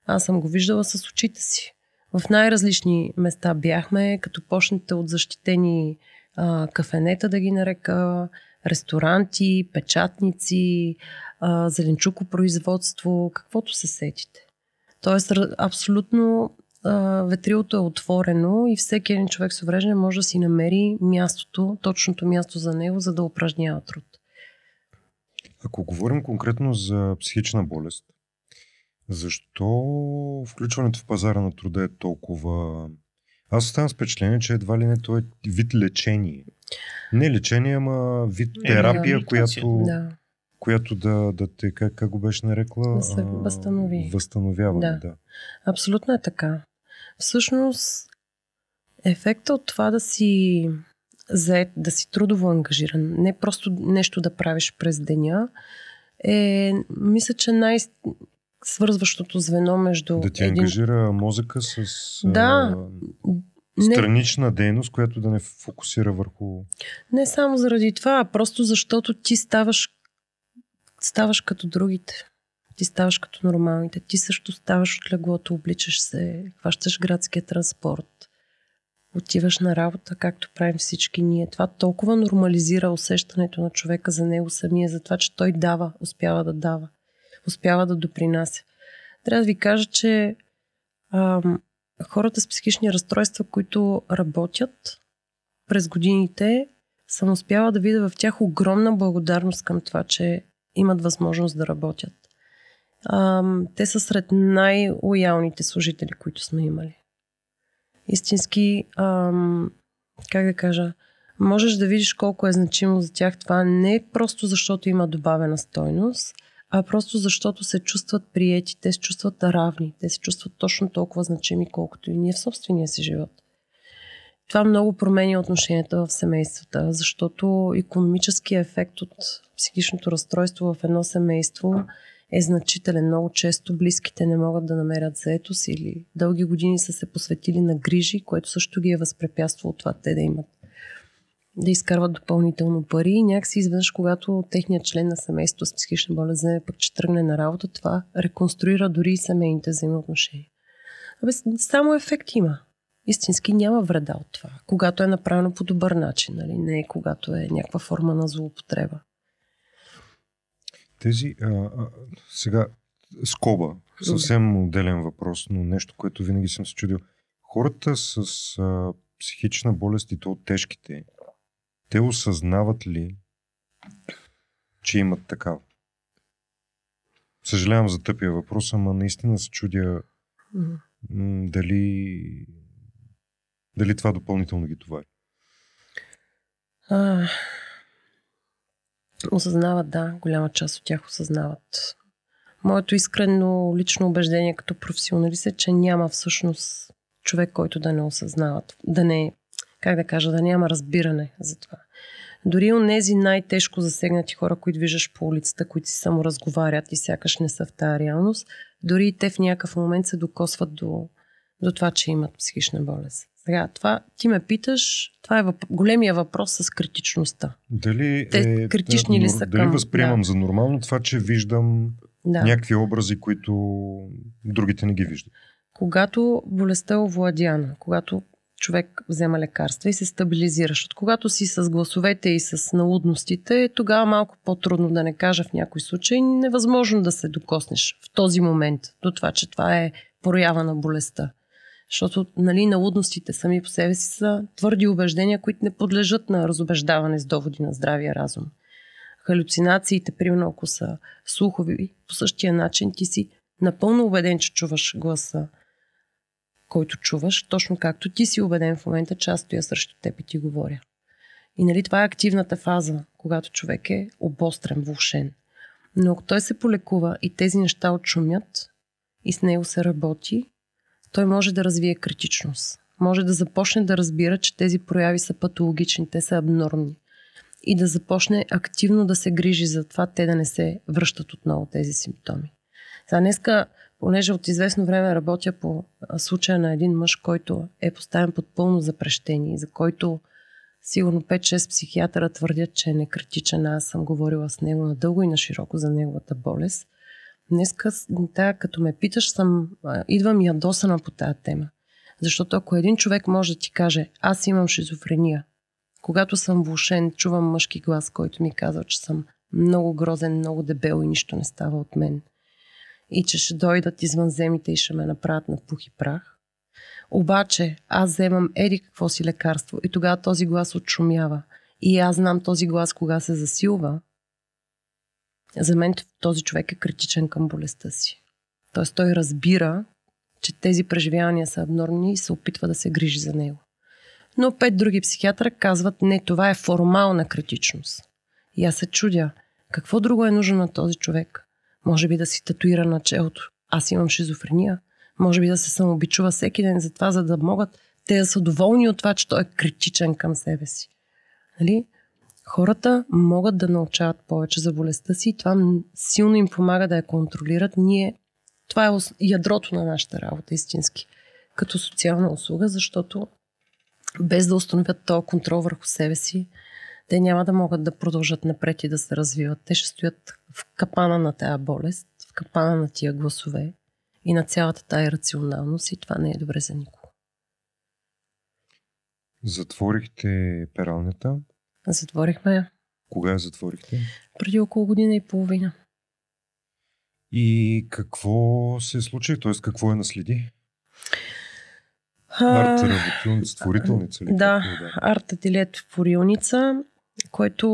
Аз съм го виждала с очите си. В най-различни места бяхме, като почнете от защитени а, кафенета, да ги нарека, ресторанти, печатници, зеленчукопроизводство, каквото се сетите. Тоест, абсолютно ветрилото е отворено и всеки един човек с увреждане може да си намери мястото, точното място за него, за да упражнява труд. Ако говорим конкретно за психична болест, защо включването в пазара на труда е толкова... Аз оставам с впечатление, че едва ли не то е вид лечение. Не лечение, ама вид Е, терапия, която, Да. която да, да те, как, как го беше нарекла? Да се възстанови. Възстановяване, Да. да. Абсолютно е така. Всъщност, ефекта от това да си заед, да си трудово ангажиран, не просто нещо да правиш през деня, е, мисля, че най-свързващото звено между Да ти един... ангажира мозъка с Да. а, странична дейност, която да не фокусира върху... не само заради това, а просто защото ти ставаш, ставаш като другите. Ти ставаш като нормалните. Ти също ставаш от леглото, обличаш се, хващаш градския транспорт. отиваш на работа, както правим всички ние. Това толкова нормализира усещането на човека за него самия, за това, че той дава, успява да дава, успява да допринася. Трябва да ви кажа, че ам, хората с психични разстройства, които работят през годините, съм успяла да видя в тях огромна благодарност към това, че имат възможност да работят. Ам, те са сред най-лоялните служители, които сме имали. Истински, ам, как да кажа, можеш да видиш колко е значимо за тях това не просто защото има добавена стойност, а просто защото се чувстват приети, те се чувстват равни, те се чувстват точно толкова значими, колкото и ние в собствения си живот. Това много променя отношенията в семействата, защото економическия ефект от психичното разстройство в едно семейство е значителен. Много често близките не могат да намерят заетост или дълги години са се посветили на грижи, което също ги е възпрепятствало това те да имат да изкарват допълнително пари и някакси изведнъж, когато техният член на семейството с психична болест пък че тръгне на работа, това реконструира дори и семейните взаимоотношения. Абе, само ефект има. Истински няма вреда от това, когато е направено по добър начин, нали? не е когато е някаква форма на злоупотреба. Тези, а, а, сега, скоба, съвсем отделен въпрос, но нещо, което винаги съм се чудил. Хората с а, психична болест и то от тежките, те осъзнават ли, че имат такава? Съжалявам за тъпия въпрос, ама наистина се чудя м- дали, дали това допълнително ги товари. А, осъзнават, да. Голяма част от тях осъзнават. Моето искрено лично убеждение като професионалист е, че няма всъщност човек, който да не осъзнават, да не как да кажа, да няма разбиране за това. Дори от тези най-тежко засегнати хора, които виждаш по улицата, които си само разговарят и сякаш не са в тази реалност, дори и те в някакъв момент се докосват до, до това, че имат психична болест. Сега, това ти ме питаш, това е въп... големия въпрос с критичността. Дали Те е, критични ли са дали към... възприемам да. за нормално това, че виждам Да. някакви образи, които другите не ги виждат? Когато болестта е овладяна, когато човек взема лекарства и се стабилизираш. От когато си с гласовете и с налудностите, тогава малко по-трудно да не кажа в някой случай, невъзможно да се докоснеш в този момент до това, че това е проява на болестта. Защото нали, налудностите сами по себе си са твърди убеждения, които не подлежат на разобеждаване с доводи на здравия разум. Халюцинациите, примерно ако са слухови, по същия начин ти си напълно убеден, че чуваш гласа който чуваш, точно както ти си убеден в момента, че аз стоя срещу теб и ти говоря. И нали това е активната фаза, когато човек е обострен, влушен. Но ако той се полекува и тези неща отшумят и с него се работи, той може да развие критичност. Може да започне да разбира, че тези прояви са патологични, те са абнормни. И да започне активно да се грижи за това те да не се връщат отново тези симптоми. Сега днеска понеже от известно време работя по случая на един мъж, който е поставен под пълно запрещение, за който сигурно 5-6 психиатъра твърдят, че е некритичен. Аз съм говорила с него надълго и на широко за неговата болест. Днеска, като ме питаш, съм, идвам ядосана по тази тема. Защото ако един човек може да ти каже, аз имам шизофрения, когато съм влушен, чувам мъжки глас, който ми казва, че съм много грозен, много дебел и нищо не става от мен – и че ще дойдат извънземите и ще ме направят на пух и прах. Обаче аз вземам еди какво си лекарство и тогава този глас отшумява. И аз знам този глас кога се засилва. За мен този човек е критичен към болестта си. Тоест той разбира, че тези преживявания са абнормни и се опитва да се грижи за него. Но пет други психиатра казват, не, това е формална критичност. И аз се чудя, какво друго е нужно на този човек? Може би да си татуира на челото. Аз имам шизофрения. Може би да се самообичува всеки ден за това, за да могат те да са доволни от това, че той е критичен към себе си. Нали? Хората могат да научават повече за болестта си и това силно им помага да я контролират. Ние, това е ядрото на нашата работа, истински, като социална услуга, защото без да установят този контрол върху себе си, те няма да могат да продължат напред и да се развиват. Те ще стоят в капана на тази болест, в капана на тия гласове и на цялата тая рационалност и това не е добре за никого. Затворихте пералнята. Затворихме я Кога я затворихте? преди около година и половина. И какво се случи? Т.е. какво я наследи? Арт работилница, творителница ли? да. Е, арт ателиет в Орилница, който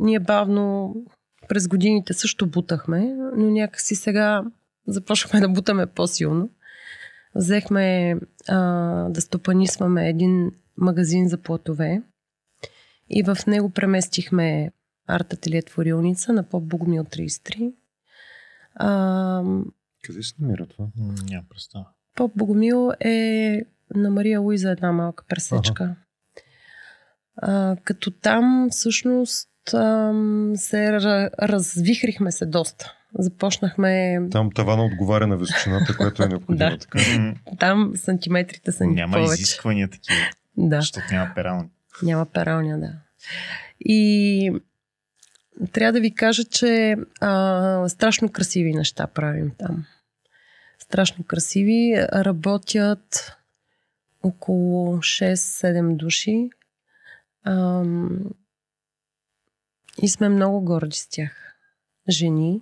ние бавно през годините също бутахме, но някакси сега започнахме да бутаме по-силно. Взехме а, да стопанисваме един магазин за платове и в него преместихме арт ателиет в Орилница на поп Богомил 33. А, Къде се намира това? М, Нямам представа. Поп Богомил е на Мария Луиза една малка пресечка. А, като там всъщност ам, се ра- развихрихме се доста. Започнахме... Там тавана отговаря на височината, която е необходима. Да. така. Там сантиметрите са ни Няма повече. изисквания такива, Да, защото няма перални. няма пералня, да. И трябва да ви кажа, че а, страшно красиви неща правим там. Страшно красиви. Работят около 6-7 души. Ам, и сме много горди с тях. Жени.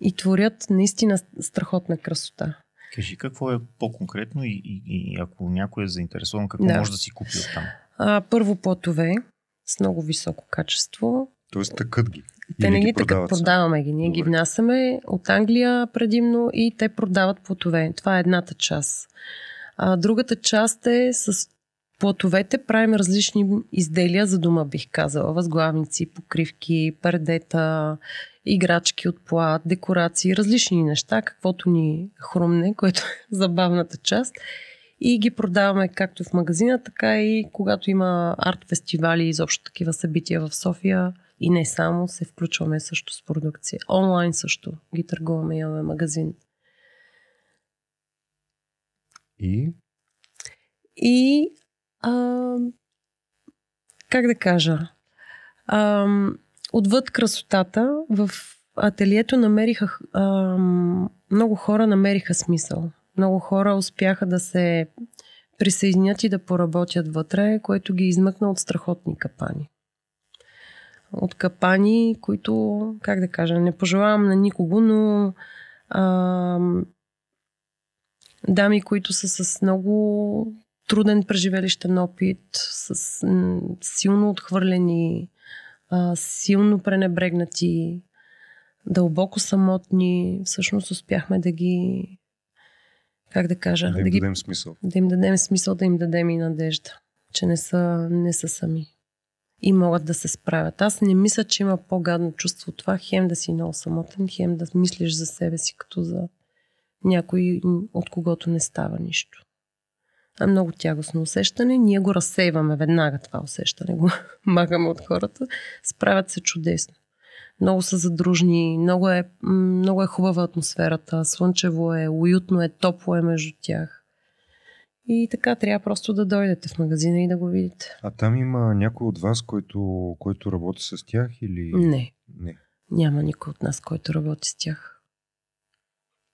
И творят наистина страхотна красота. Кажи какво е по-конкретно и, и, и ако някой е заинтересован, какво Да. може да си купи от там. А, първо платове с много високо качество. Тоест тъкът ги. Те не ги ги сами? продаваме ги. Ние ги Добре. внасяме от Англия предимно и те продават плотове. Това е едната част. А, другата част е с плотовете правим различни изделия за дома, бих казала. Възглавници, покривки, пердета, играчки от плат, декорации, различни неща, каквото ни хрумне, което е забавната част. И ги продаваме както в магазина, така и когато има арт-фестивали и изобщо такива събития в София. И не само, се включваме също с продукция. Онлайн също ги търгуваме, имаме магазин. И И а, как да кажа, а, отвъд красотата в ателието намериха а, много хора намериха смисъл. Много хора успяха да се присъединят и да поработят вътре, което ги измъкна от страхотни капани. От капани, които, как да кажа, не пожелавам на никого, но а, дами, които са с много труден преживелищен опит, с силно отхвърлени, силно пренебрегнати, дълбоко самотни, всъщност успяхме да ги, как да кажа, да им да, ги, дадем смисъл. да им дадем смисъл, да им дадем и надежда, че не са, не са сами и могат да се справят. Аз не мисля, че има по-гадно чувство от това, хем да си много самотен, хем да мислиш за себе си като за някой, от когото не става нищо. А много тягостно усещане. Ние го разсейваме веднага това усещане. Го махаме от хората. Справят се чудесно. Много са задружни, много е, много е хубава атмосферата, слънчево е, уютно е, топло е между тях. И така трябва просто да дойдете в магазина и да го видите. А там има някой от вас, който, който работи с тях или... Не, Не. няма никой от нас, който работи с тях.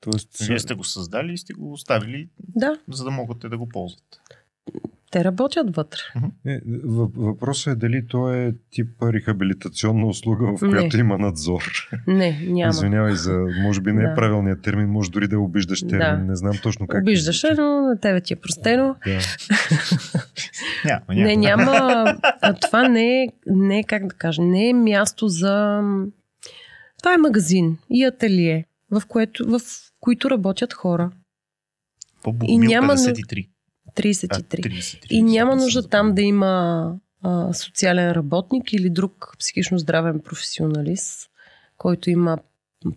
Тоест, Вие сте го създали и сте го оставили, Да, за да могат те да го ползват. те работят вътре. Не, въ- въпросът е дали то е тип рехабилитационна услуга, в Не. която има надзор. Не, няма. Извинявай за, може би не е Да. правилният термин, може дори да е обиждаш термин, Да. не знам точно как. Обиждаше, звучи. но на тебе ти е простено. Да. Няма, няма. Не, няма. А това не е, не е, как да кажа, не е място за... Това е магазин и ателие, в, което, в които работят хора. По И няма 53. 33. А, 33. И няма нужда там да има а, социален работник или друг психично здравен професионалист, който има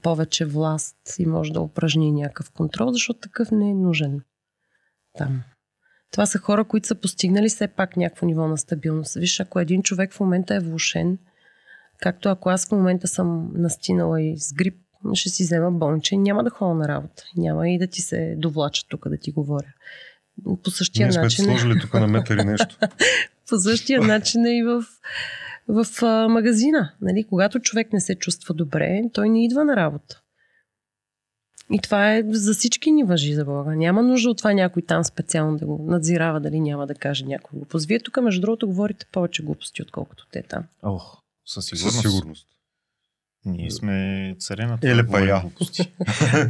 повече власт и може да упражни някакъв контрол, защото такъв не е нужен там. Това са хора, които са постигнали все пак някакво ниво на стабилност. Виж, ако един човек в момента е влушен, както ако аз в момента съм настинала и с грип, ще си взема болничен, няма да ходя на работа. Няма и да ти се довлача тук да ти говоря. По същия Ние сме начин. е. сложили тук на метър и нещо. По същия начин е и в, в а, магазина. Нали? Когато човек не се чувства добре, той не идва на работа. И това е за всички ни въжи за Бога. Няма нужда от това някой там специално да го надзирава, дали няма да каже някой глупост. Вие тук, между другото, говорите повече глупости, отколкото те там. Ох, със сигурност. Със сигурност. Ние сме царе на Еле това па я. говорим глупости.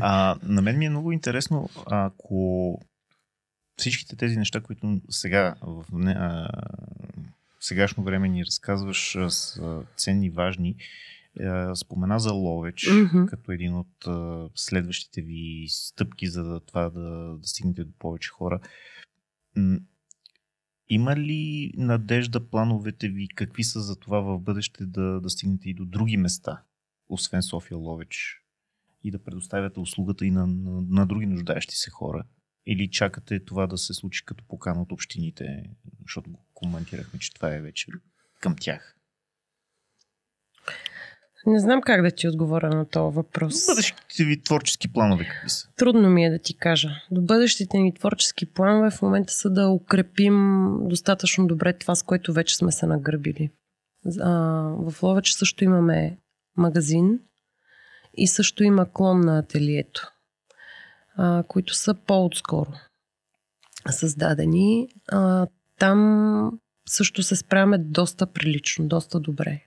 а, на мен ми е много интересно, ако всичките тези неща, които сега в не, а, сегашно време ни разказваш, са ценни, важни. А, спомена за Ловеч, Мгм. като един от а, следващите ви стъпки за да, това да, да стигнете до повече хора. Има ли надежда плановете ви, какви са за това в бъдеще да, да стигнете и до други места, освен София Ловеч, и да предоставяте услугата и на, на, на други нуждаещи се хора? Или чакате това да се случи като покана от общините, защото го коментирахме, че това е вече към тях? Не знам как да ти отговоря на този въпрос. Бъдещите ви творчески планове какви са? Трудно ми е да ти кажа. До бъдещите ни творчески планове в момента са да укрепим достатъчно добре това, с което вече сме се нагърбили. А, в Ловеч също имаме магазин и също има клон на ателието, а, които са по-отскоро създадени. А, там също се справяме доста прилично, доста добре.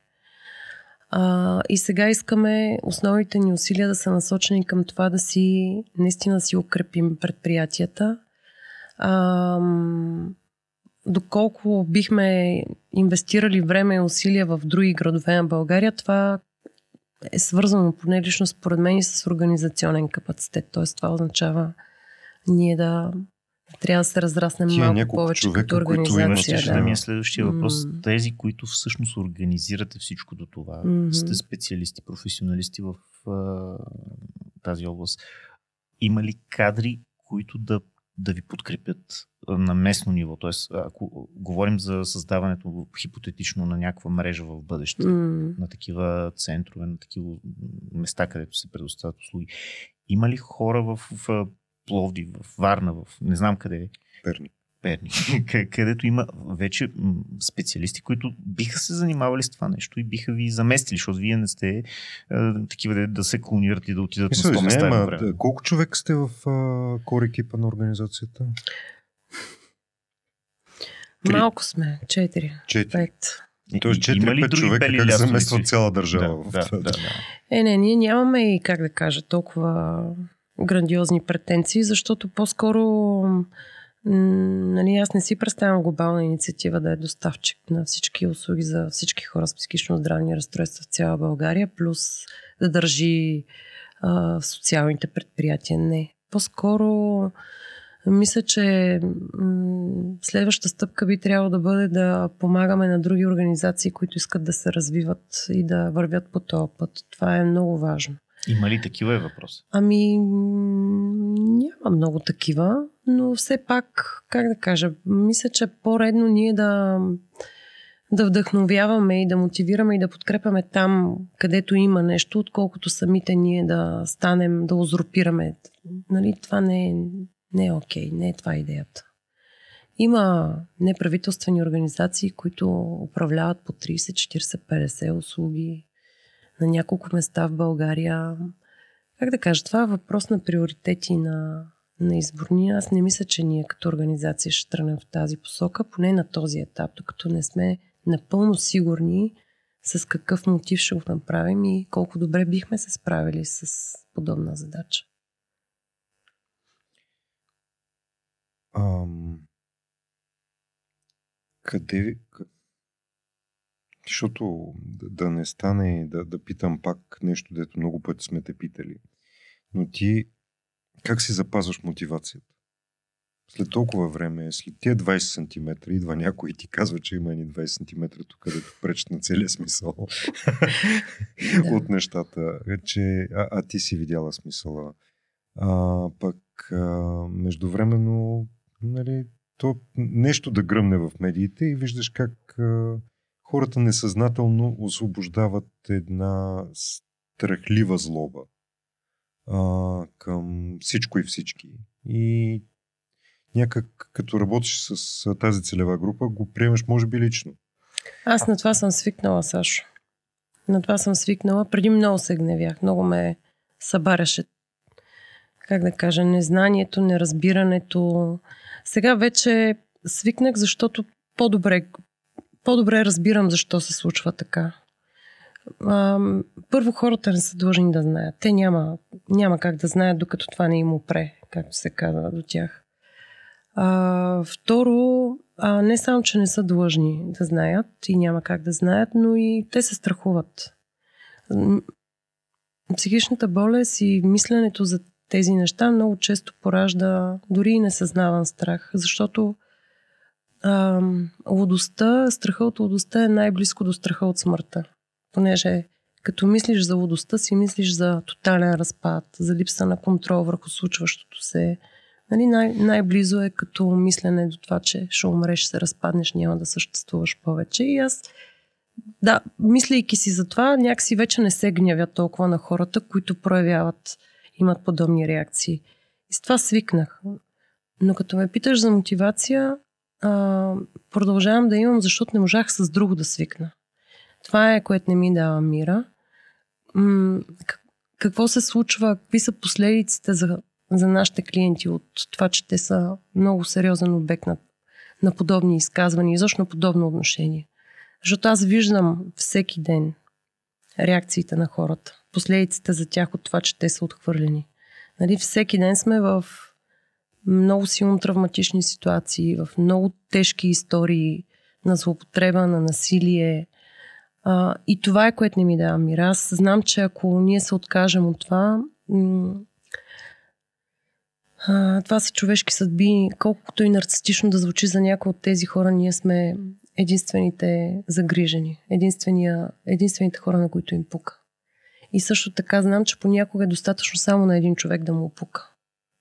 А, и сега искаме основните ни усилия да са насочени към това да си, наистина си укрепим предприятията. А, доколко бихме инвестирали време и усилия в други градове на България, това е свързано поне лично според мен и с организационен капацитет. Тоест това означава ние да трябва да се разраснем Тия малко повече човека, като които организация. ще да. да ми е следващия въпрос. М. Тези, които всъщност организирате всичко до това, Мгм. сте специалисти, професионалисти в а, тази област. Има ли кадри, които да, да ви подкрепят на местно ниво? Тоест, ако говорим за създаването хипотетично на някаква мрежа в бъдеще, М. на такива центрове, на такива места, където се предоставят услуги. Има ли хора в, в Пловдив, в Варна, в не знам къде, Перник. Перник, къ- където има вече специалисти, които биха се занимавали с това нещо и биха ви заместили, защото вие не сте а, такива да, да се клонират и да отидат Мисля, на 100 места ма, да, колко човек сте в кор екипа на организацията? Три. Малко сме. Четири. Четири. Тоест и- има ли 4-5 други човека бели как заместват цяла държава да, в да, това. да, да. Е, не, ние нямаме и, как да кажа, толкова грандиозни претенции, защото по-скоро нали, аз не си представям глобална инициатива да е доставчик на всички услуги за всички хора с психично здравни разстройства в цяла България, плюс да държи а, социалните предприятия. Не. По-скоро мисля, че м, следваща стъпка би трябвало да бъде да помагаме на други организации, които искат да се развиват и да вървят по този път. Това е много важно. Има ли такива е въпрос? Ами, няма много такива, но все пак, как да кажа, мисля, че е по-редно ние да, да вдъхновяваме и да мотивираме и да подкрепяме там, където има нещо, отколкото самите ние да станем, да узурпираме. Нали, това не е, не е окей, не е това идеята. Има неправителствени организации, които управляват по 30, 40, 50 услуги на няколко места в България. Как да кажа, това е въпрос на приоритети на, на изборни. Аз не мисля, че ние като организация ще тръгнем в тази посока, поне на този етап, докато не сме напълно сигурни с какъв мотив ще го направим и колко добре бихме се справили с подобна задача. Ам... Къде... Защото да, да не стане да, да питам пак нещо, дето много пъти сме те питали. Но ти как си запазваш мотивацията? След толкова време, след тия 20 см, идва някой и ти казва, че има едни 20 см тук, където пречат на целия смисъл от нещата, че, а, а ти си видяла смисъла. А, пък а, междувременно нали, то нещо да гръмне в медиите и виждаш как а, хората несъзнателно освобождават една страхлива злоба а, към всичко и всички. И някак като работиш с тази целева група, го приемаш може би лично. Аз на това съм свикнала, Сашо. На това съм свикнала. Преди много се гневях. Много ме събаряше как да кажа, незнанието, неразбирането. Сега вече свикнах, защото по-добре, по-добре разбирам защо се случва така. А, първо, хората не са длъжни да знаят. Те няма, няма как да знаят, докато това не им опре, както се казва до тях. А, второ, а, не само, че не са длъжни да знаят и няма как да знаят, но и те се страхуват. Психичната болест и мисленето за тези неща много често поражда дори и несъзнаван страх, защото а, лудостта, страха от лудостта е най-близко до страха от смъртта. Понеже като мислиш за лудостта си, мислиш за тотален разпад, за липса на контрол върху случващото се. Нали, най- най-близо е като мислене до това, че ще умреш, ще се разпаднеш, няма да съществуваш повече. И аз, да, мислейки си за това, някакси вече не се гнявя толкова на хората, които проявяват, имат подобни реакции. И с това свикнах. Но като ме питаш за мотивация, а, продължавам да имам, защото не можах с друго да свикна. Това е, което не ми дава мира. М- какво се случва, какви са последиците за, за нашите клиенти от това, че те са много сериозен обект на, на подобни изказвания и защо на подобно отношение. Защото аз виждам всеки ден реакциите на хората, последиците за тях от това, че те са отхвърлени. Нали, всеки ден сме в много силно травматични ситуации, в много тежки истории на злоупотреба, на насилие. А, и това е което не ми дава мира. Аз знам, че ако ние се откажем от това, а, това са човешки съдби. Колкото и нарцистично да звучи за някои от тези хора, ние сме единствените загрижени, единствените хора, на които им пука. И също така знам, че понякога е достатъчно само на един човек да му пука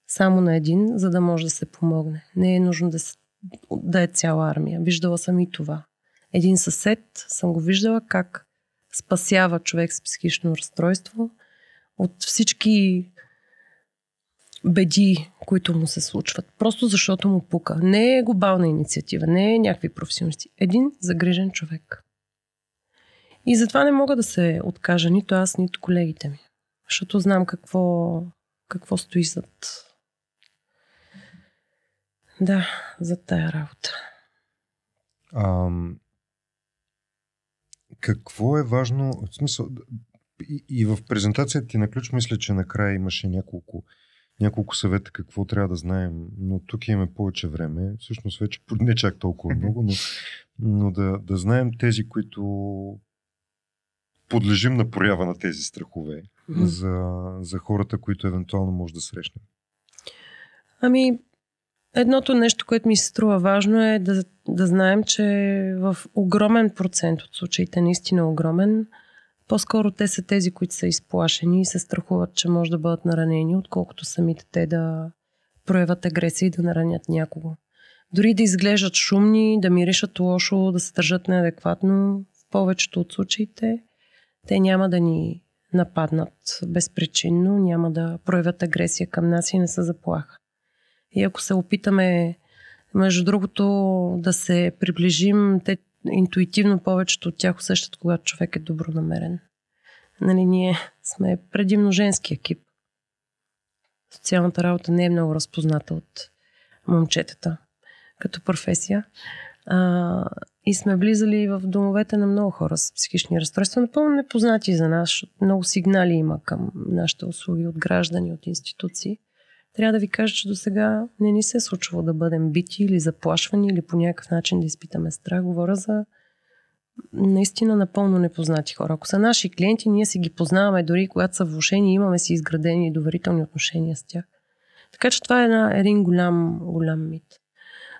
само на един, за да може да се помогне. Не е нужно да, да е цяла армия. Виждала съм и това. Един съсед съм го виждала как спасява човек с психично разстройство от всички беди, които му се случват. Просто защото му пука. Не е глобална инициатива, не е някакви професионалисти. Един загрижен човек. И затова не мога да се откажа нито аз, нито колегите ми. Защото знам какво, какво стои зад да, за тая работа. А, какво е важно? В смисъл, и, и в презентацията ти на ключ мисля, че накрая имаше няколко, няколко съвета какво трябва да знаем, но тук имаме повече време. Всъщност вече не чак толкова много, но, но да, да знаем тези, които подлежим на проява на тези страхове за, за хората, които евентуално може да срещнем. Ами, Едното нещо, което ми се струва важно е да, да знаем, че в огромен процент от случаите, наистина огромен, по-скоро те са тези, които са изплашени и се страхуват, че може да бъдат наранени, отколкото самите те да проявят агресия и да наранят някого. Дори да изглеждат шумни, да миришат лошо, да се държат неадекватно, в повечето от случаите те няма да ни нападнат безпричинно, няма да проявят агресия към нас и не са заплаха. И ако се опитаме, между другото, да се приближим, те интуитивно повечето от тях усещат, когато човек е добронамерен. Нали, ние сме предимно женски екип. Социалната работа не е много разпозната от момчетата като професия. А, и сме влизали в домовете на много хора с психични разстройства, напълно непознати за нас. Много сигнали има към нашите услуги от граждани, от институции. Трябва да ви кажа, че до сега не ни се е случвало да бъдем бити или заплашвани или по някакъв начин да изпитаме страх. Говоря за наистина напълно непознати хора. Ако са наши клиенти, ние си ги познаваме дори когато са влушени, имаме си изградени доверителни отношения с тях. Така че това е една, един голям, голям мит.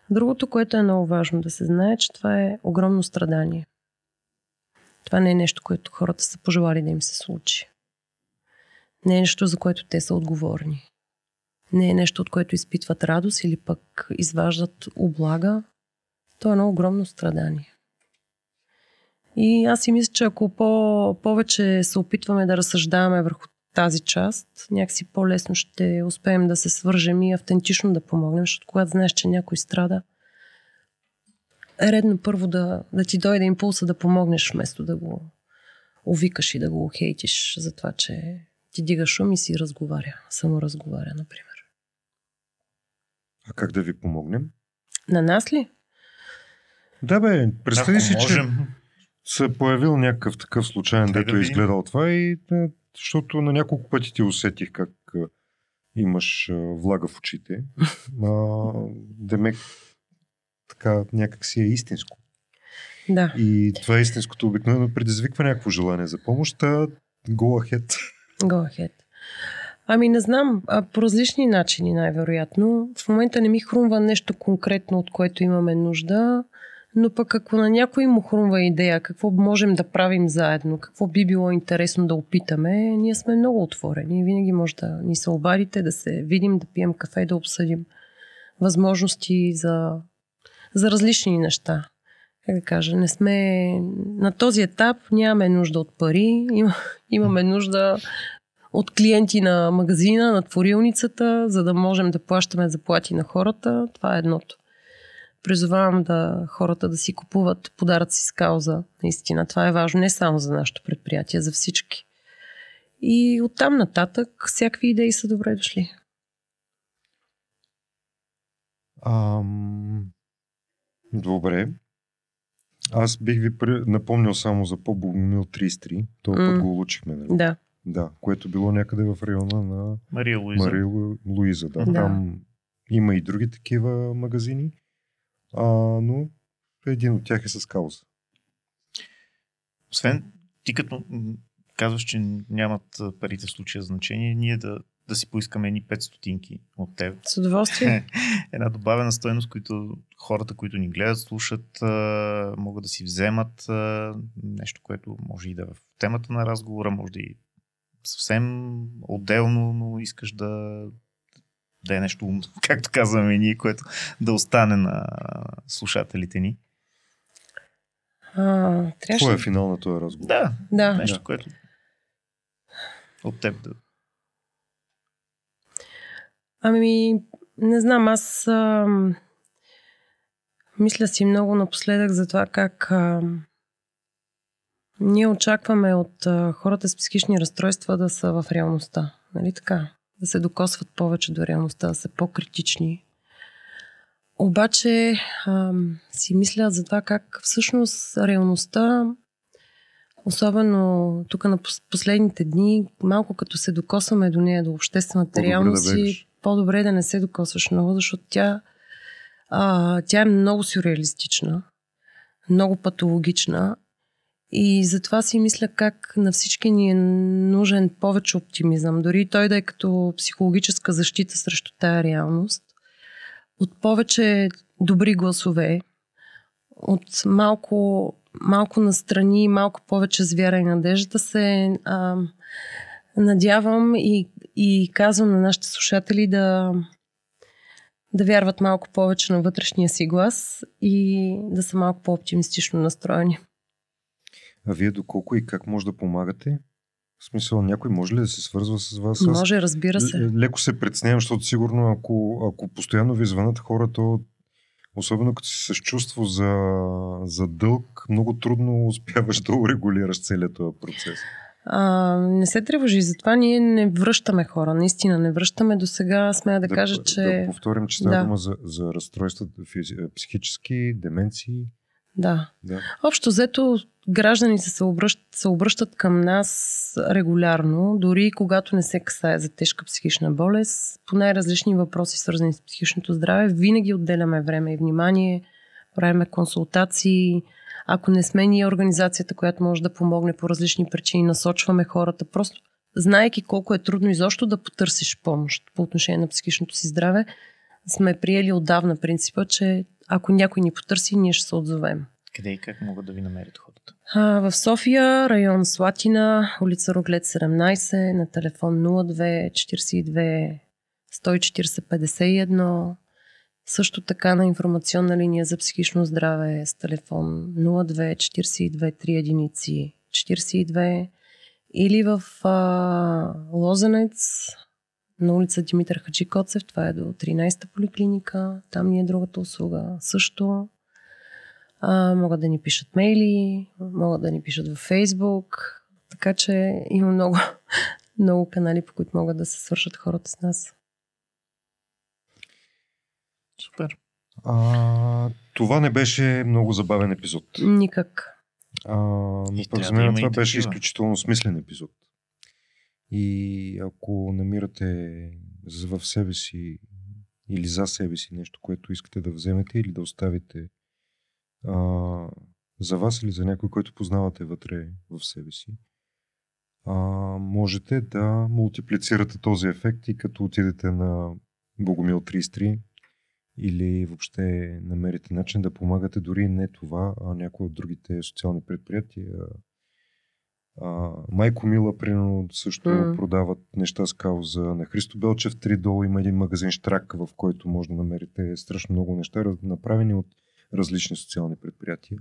Другото, което е много важно да се знае, че това е огромно страдание. Това не е нещо, което хората са пожелали да им се случи. Не е нещо, за което те са отговорни не е нещо, от което изпитват радост или пък изваждат облага, то е едно огромно страдание. И аз си мисля, че ако по- повече се опитваме да разсъждаваме върху тази част, някакси по-лесно ще успеем да се свържем и автентично да помогнем, защото когато знаеш, че някой страда, е редно първо да, да ти дойде импулса да помогнеш, вместо да го увикаш и да го хейтиш за това, че ти дига шум и си разговаря. Само разговаря, например. А как да ви помогнем? На нас ли? Да бе, представи Ако си, че можем, се е появил някакъв такъв случайен, Дай дето да е изгледал това и е, защото на няколко пъти ти усетих как е, имаш е, влага в очите. А, демек така някак си е истинско. Да. И това е истинското обикновено предизвиква някакво желание за помощ, а go ahead. Go ahead. Ами не знам, а по различни начини най-вероятно. В момента не ми хрумва нещо конкретно, от което имаме нужда, но пък ако на някой му хрумва идея какво можем да правим заедно, какво би било интересно да опитаме, ние сме много отворени. Винаги може да ни се обадите, да се видим, да пием кафе, да обсъдим възможности за, за различни неща. Как да кажа, не сме на този етап, нямаме нужда от пари, има, имаме нужда от клиенти на магазина, на творилницата, за да можем да плащаме заплати на хората. Това е едното. Призовавам да хората да си купуват подаръци с кауза. Наистина, това е важно не само за нашето предприятие, за всички. И оттам нататък всякакви идеи са добре дошли. Ам... Добре. Аз бих ви напомнил само за по-Богомил 33. Това М. път го улучихме, нали? Да. Да, което било някъде в района на Мария Луиза. Мария Лу- Луиза. Да. Да. Там има и други такива магазини, а, но един от тях е с кауза. Освен, ти като казваш, че нямат парите в случая значение, ние да, да си поискаме едни 5 стотинки от теб. С удоволствие. Една добавена стоеност, които хората, които ни гледат, слушат, могат да си вземат нещо, което може и да е в темата на разговора, може да и съвсем отделно, но искаш да да е нещо умно, както казваме ние, което да остане на слушателите ни. А, трябваше... Това е финал на този разговор. Да, Да. нещо, Да. което от теб да Ами, не знам, аз ам, мисля си много напоследък за това как ам, ние очакваме от а, хората с психични разстройства да са в реалността. Нали така? Да се докосват повече до реалността, да са по-критични. Обаче ам, си мисля за това как всъщност реалността, особено тук на пос- последните дни, малко като се докосваме до нея, до обществената По-добре да реалност, и бегаш. по-добре да не се докосваш много, защото тя, а, тя е много сюрреалистична, много патологична и затова си мисля как на всички ни е нужен повече оптимизъм, дори и той да е като психологическа защита срещу тая реалност, от повече добри гласове, от малко, малко настрани, малко повече с вяра и надежда се а, надявам и, и казвам на нашите слушатели да, да вярват малко повече на вътрешния си глас и да са малко по-оптимистично настроени. А вие доколко и как може да помагате? В смисъл, някой може ли да се свързва с вас? Може, разбира се. л- леко се преценявам, защото сигурно ако, ако постоянно ви звънат хора, то особено като си с чувство за, за дълг, много трудно успяваш да урегулираш целият този процес. А, не се тревожи, затова ние не връщаме хора. Наистина не връщаме до сега. Смея да, кажа, че... Да повторим, че става Да. дума за, за разстройства физи... психически, деменции. Да. Да. Общо взето, гражданите се обръщат, се обръщат към нас регулярно, дори когато не се касае за тежка психична болест, по най-различни въпроси, свързани с психичното здраве, винаги отделяме време и внимание, правиме консултации. Ако не сме ние организацията, която може да помогне по различни причини, насочваме хората, просто знаеки колко е трудно изобщо да потърсиш помощ по отношение на психичното си здраве, сме приели отдавна принципа, че ако някой ни потърси, ние ще се отзовем. Къде и как могат да ви намерят хората? А, в София, район Слатина, улица Роглет 17, на телефон 02 42 140 51. Също така на информационна линия за психично здраве с телефон 02 42 3 единици 42 или в а, Лозенец на улица Димитър Хаджикоцев, това е до 13-та поликлиника, там ни е другата услуга също. А, могат да ни пишат мейли, могат да ни пишат във Фейсбук, така че има много, много канали, по които могат да се свършат хората с нас. Супер. А, това не беше много забавен епизод. Никак. А, но пък за мен това беше такива. изключително смислен епизод. И ако намирате за- в себе си или за себе си нещо, което искате да вземете или да оставите а, за вас или за някой, който познавате вътре в себе си, а, можете да мултиплицирате този ефект и като отидете на Богомил 33 или въобще намерите начин да помагате дори не това, а някои от другите социални предприятия. А, Майко Мила, примерно, също mm. продават неща с кауза. На Христо Белчев 3 долу има един магазин Штрак, в който може да намерите страшно много неща, направени от различни социални предприятия.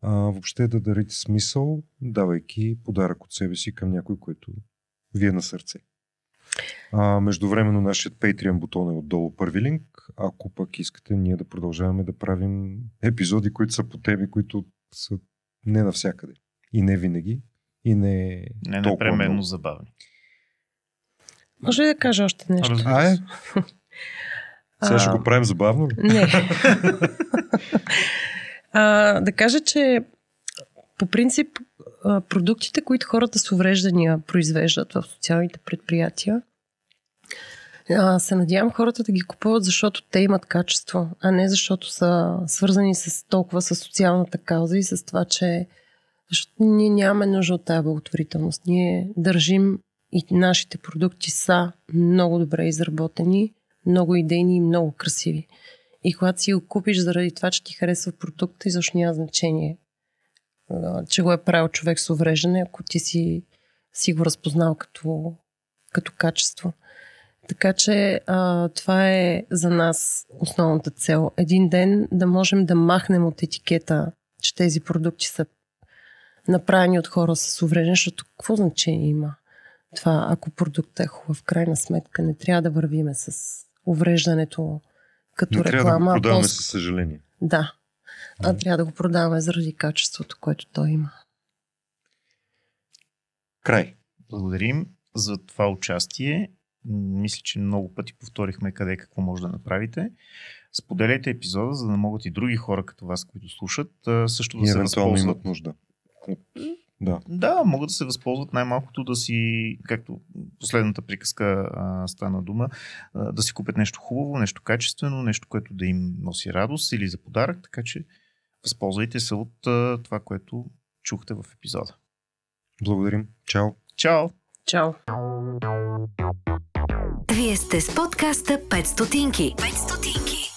А, въобще да дарите смисъл, давайки подарък от себе си към някой, който ви е на сърце. А, междувременно нашият Patreon бутон е отдолу първи линк. Ако пък искате ние да продължаваме да правим епизоди, които са по теми, които са не навсякъде. И не винаги. И не, Не толкова непременно много. забавни. Може ли да кажа още нещо? Разбира А, е, се. сега ще го правим забавно ли? Не. а, да кажа, че по принцип продуктите, които хората с увреждания произвеждат в социалните предприятия, а, се надявам хората да ги купуват, защото те имат качество, а не защото са свързани с толкова с социалната кауза и с това, че защото ние нямаме нужда от тази благотворителност. Ние държим и нашите продукти са много добре изработени, много идейни и много красиви. И когато си го купиш заради това, че ти харесва продукта, изобщо няма значение, че го е правил човек с увреждане, ако ти си, си го разпознал като, като качество. Така че а, това е за нас основната цел. Един ден да можем да махнем от етикета, че тези продукти са направени от хора с увреждане, защото какво значение има? Това, ако продуктът е хубав, в крайна сметка не трябва да вървиме с увреждането като Не трябва да реклама. го продаваме със съжаление. Да. А Да. трябва да го продаваме заради качеството, което той има. Край. Благодарим за това участие. Мисля, че много пъти повторихме къде и какво може да направите. Споделяйте епизода, за да могат и други хора като вас, които слушат, също да И се евентуално възползват. имат нужда. От- Да. Да, могат да се възползват най-малкото да си, както последната приказка а, стана дума, а, да си купят нещо хубаво, нещо качествено, нещо, което да им носи радост или за подарък, така че възползвайте се от а, това, което чухте в епизода. Благодарим. Чао. Чао! Чао! Вие сте с подкаста 5 стотинки. 5 стотинки.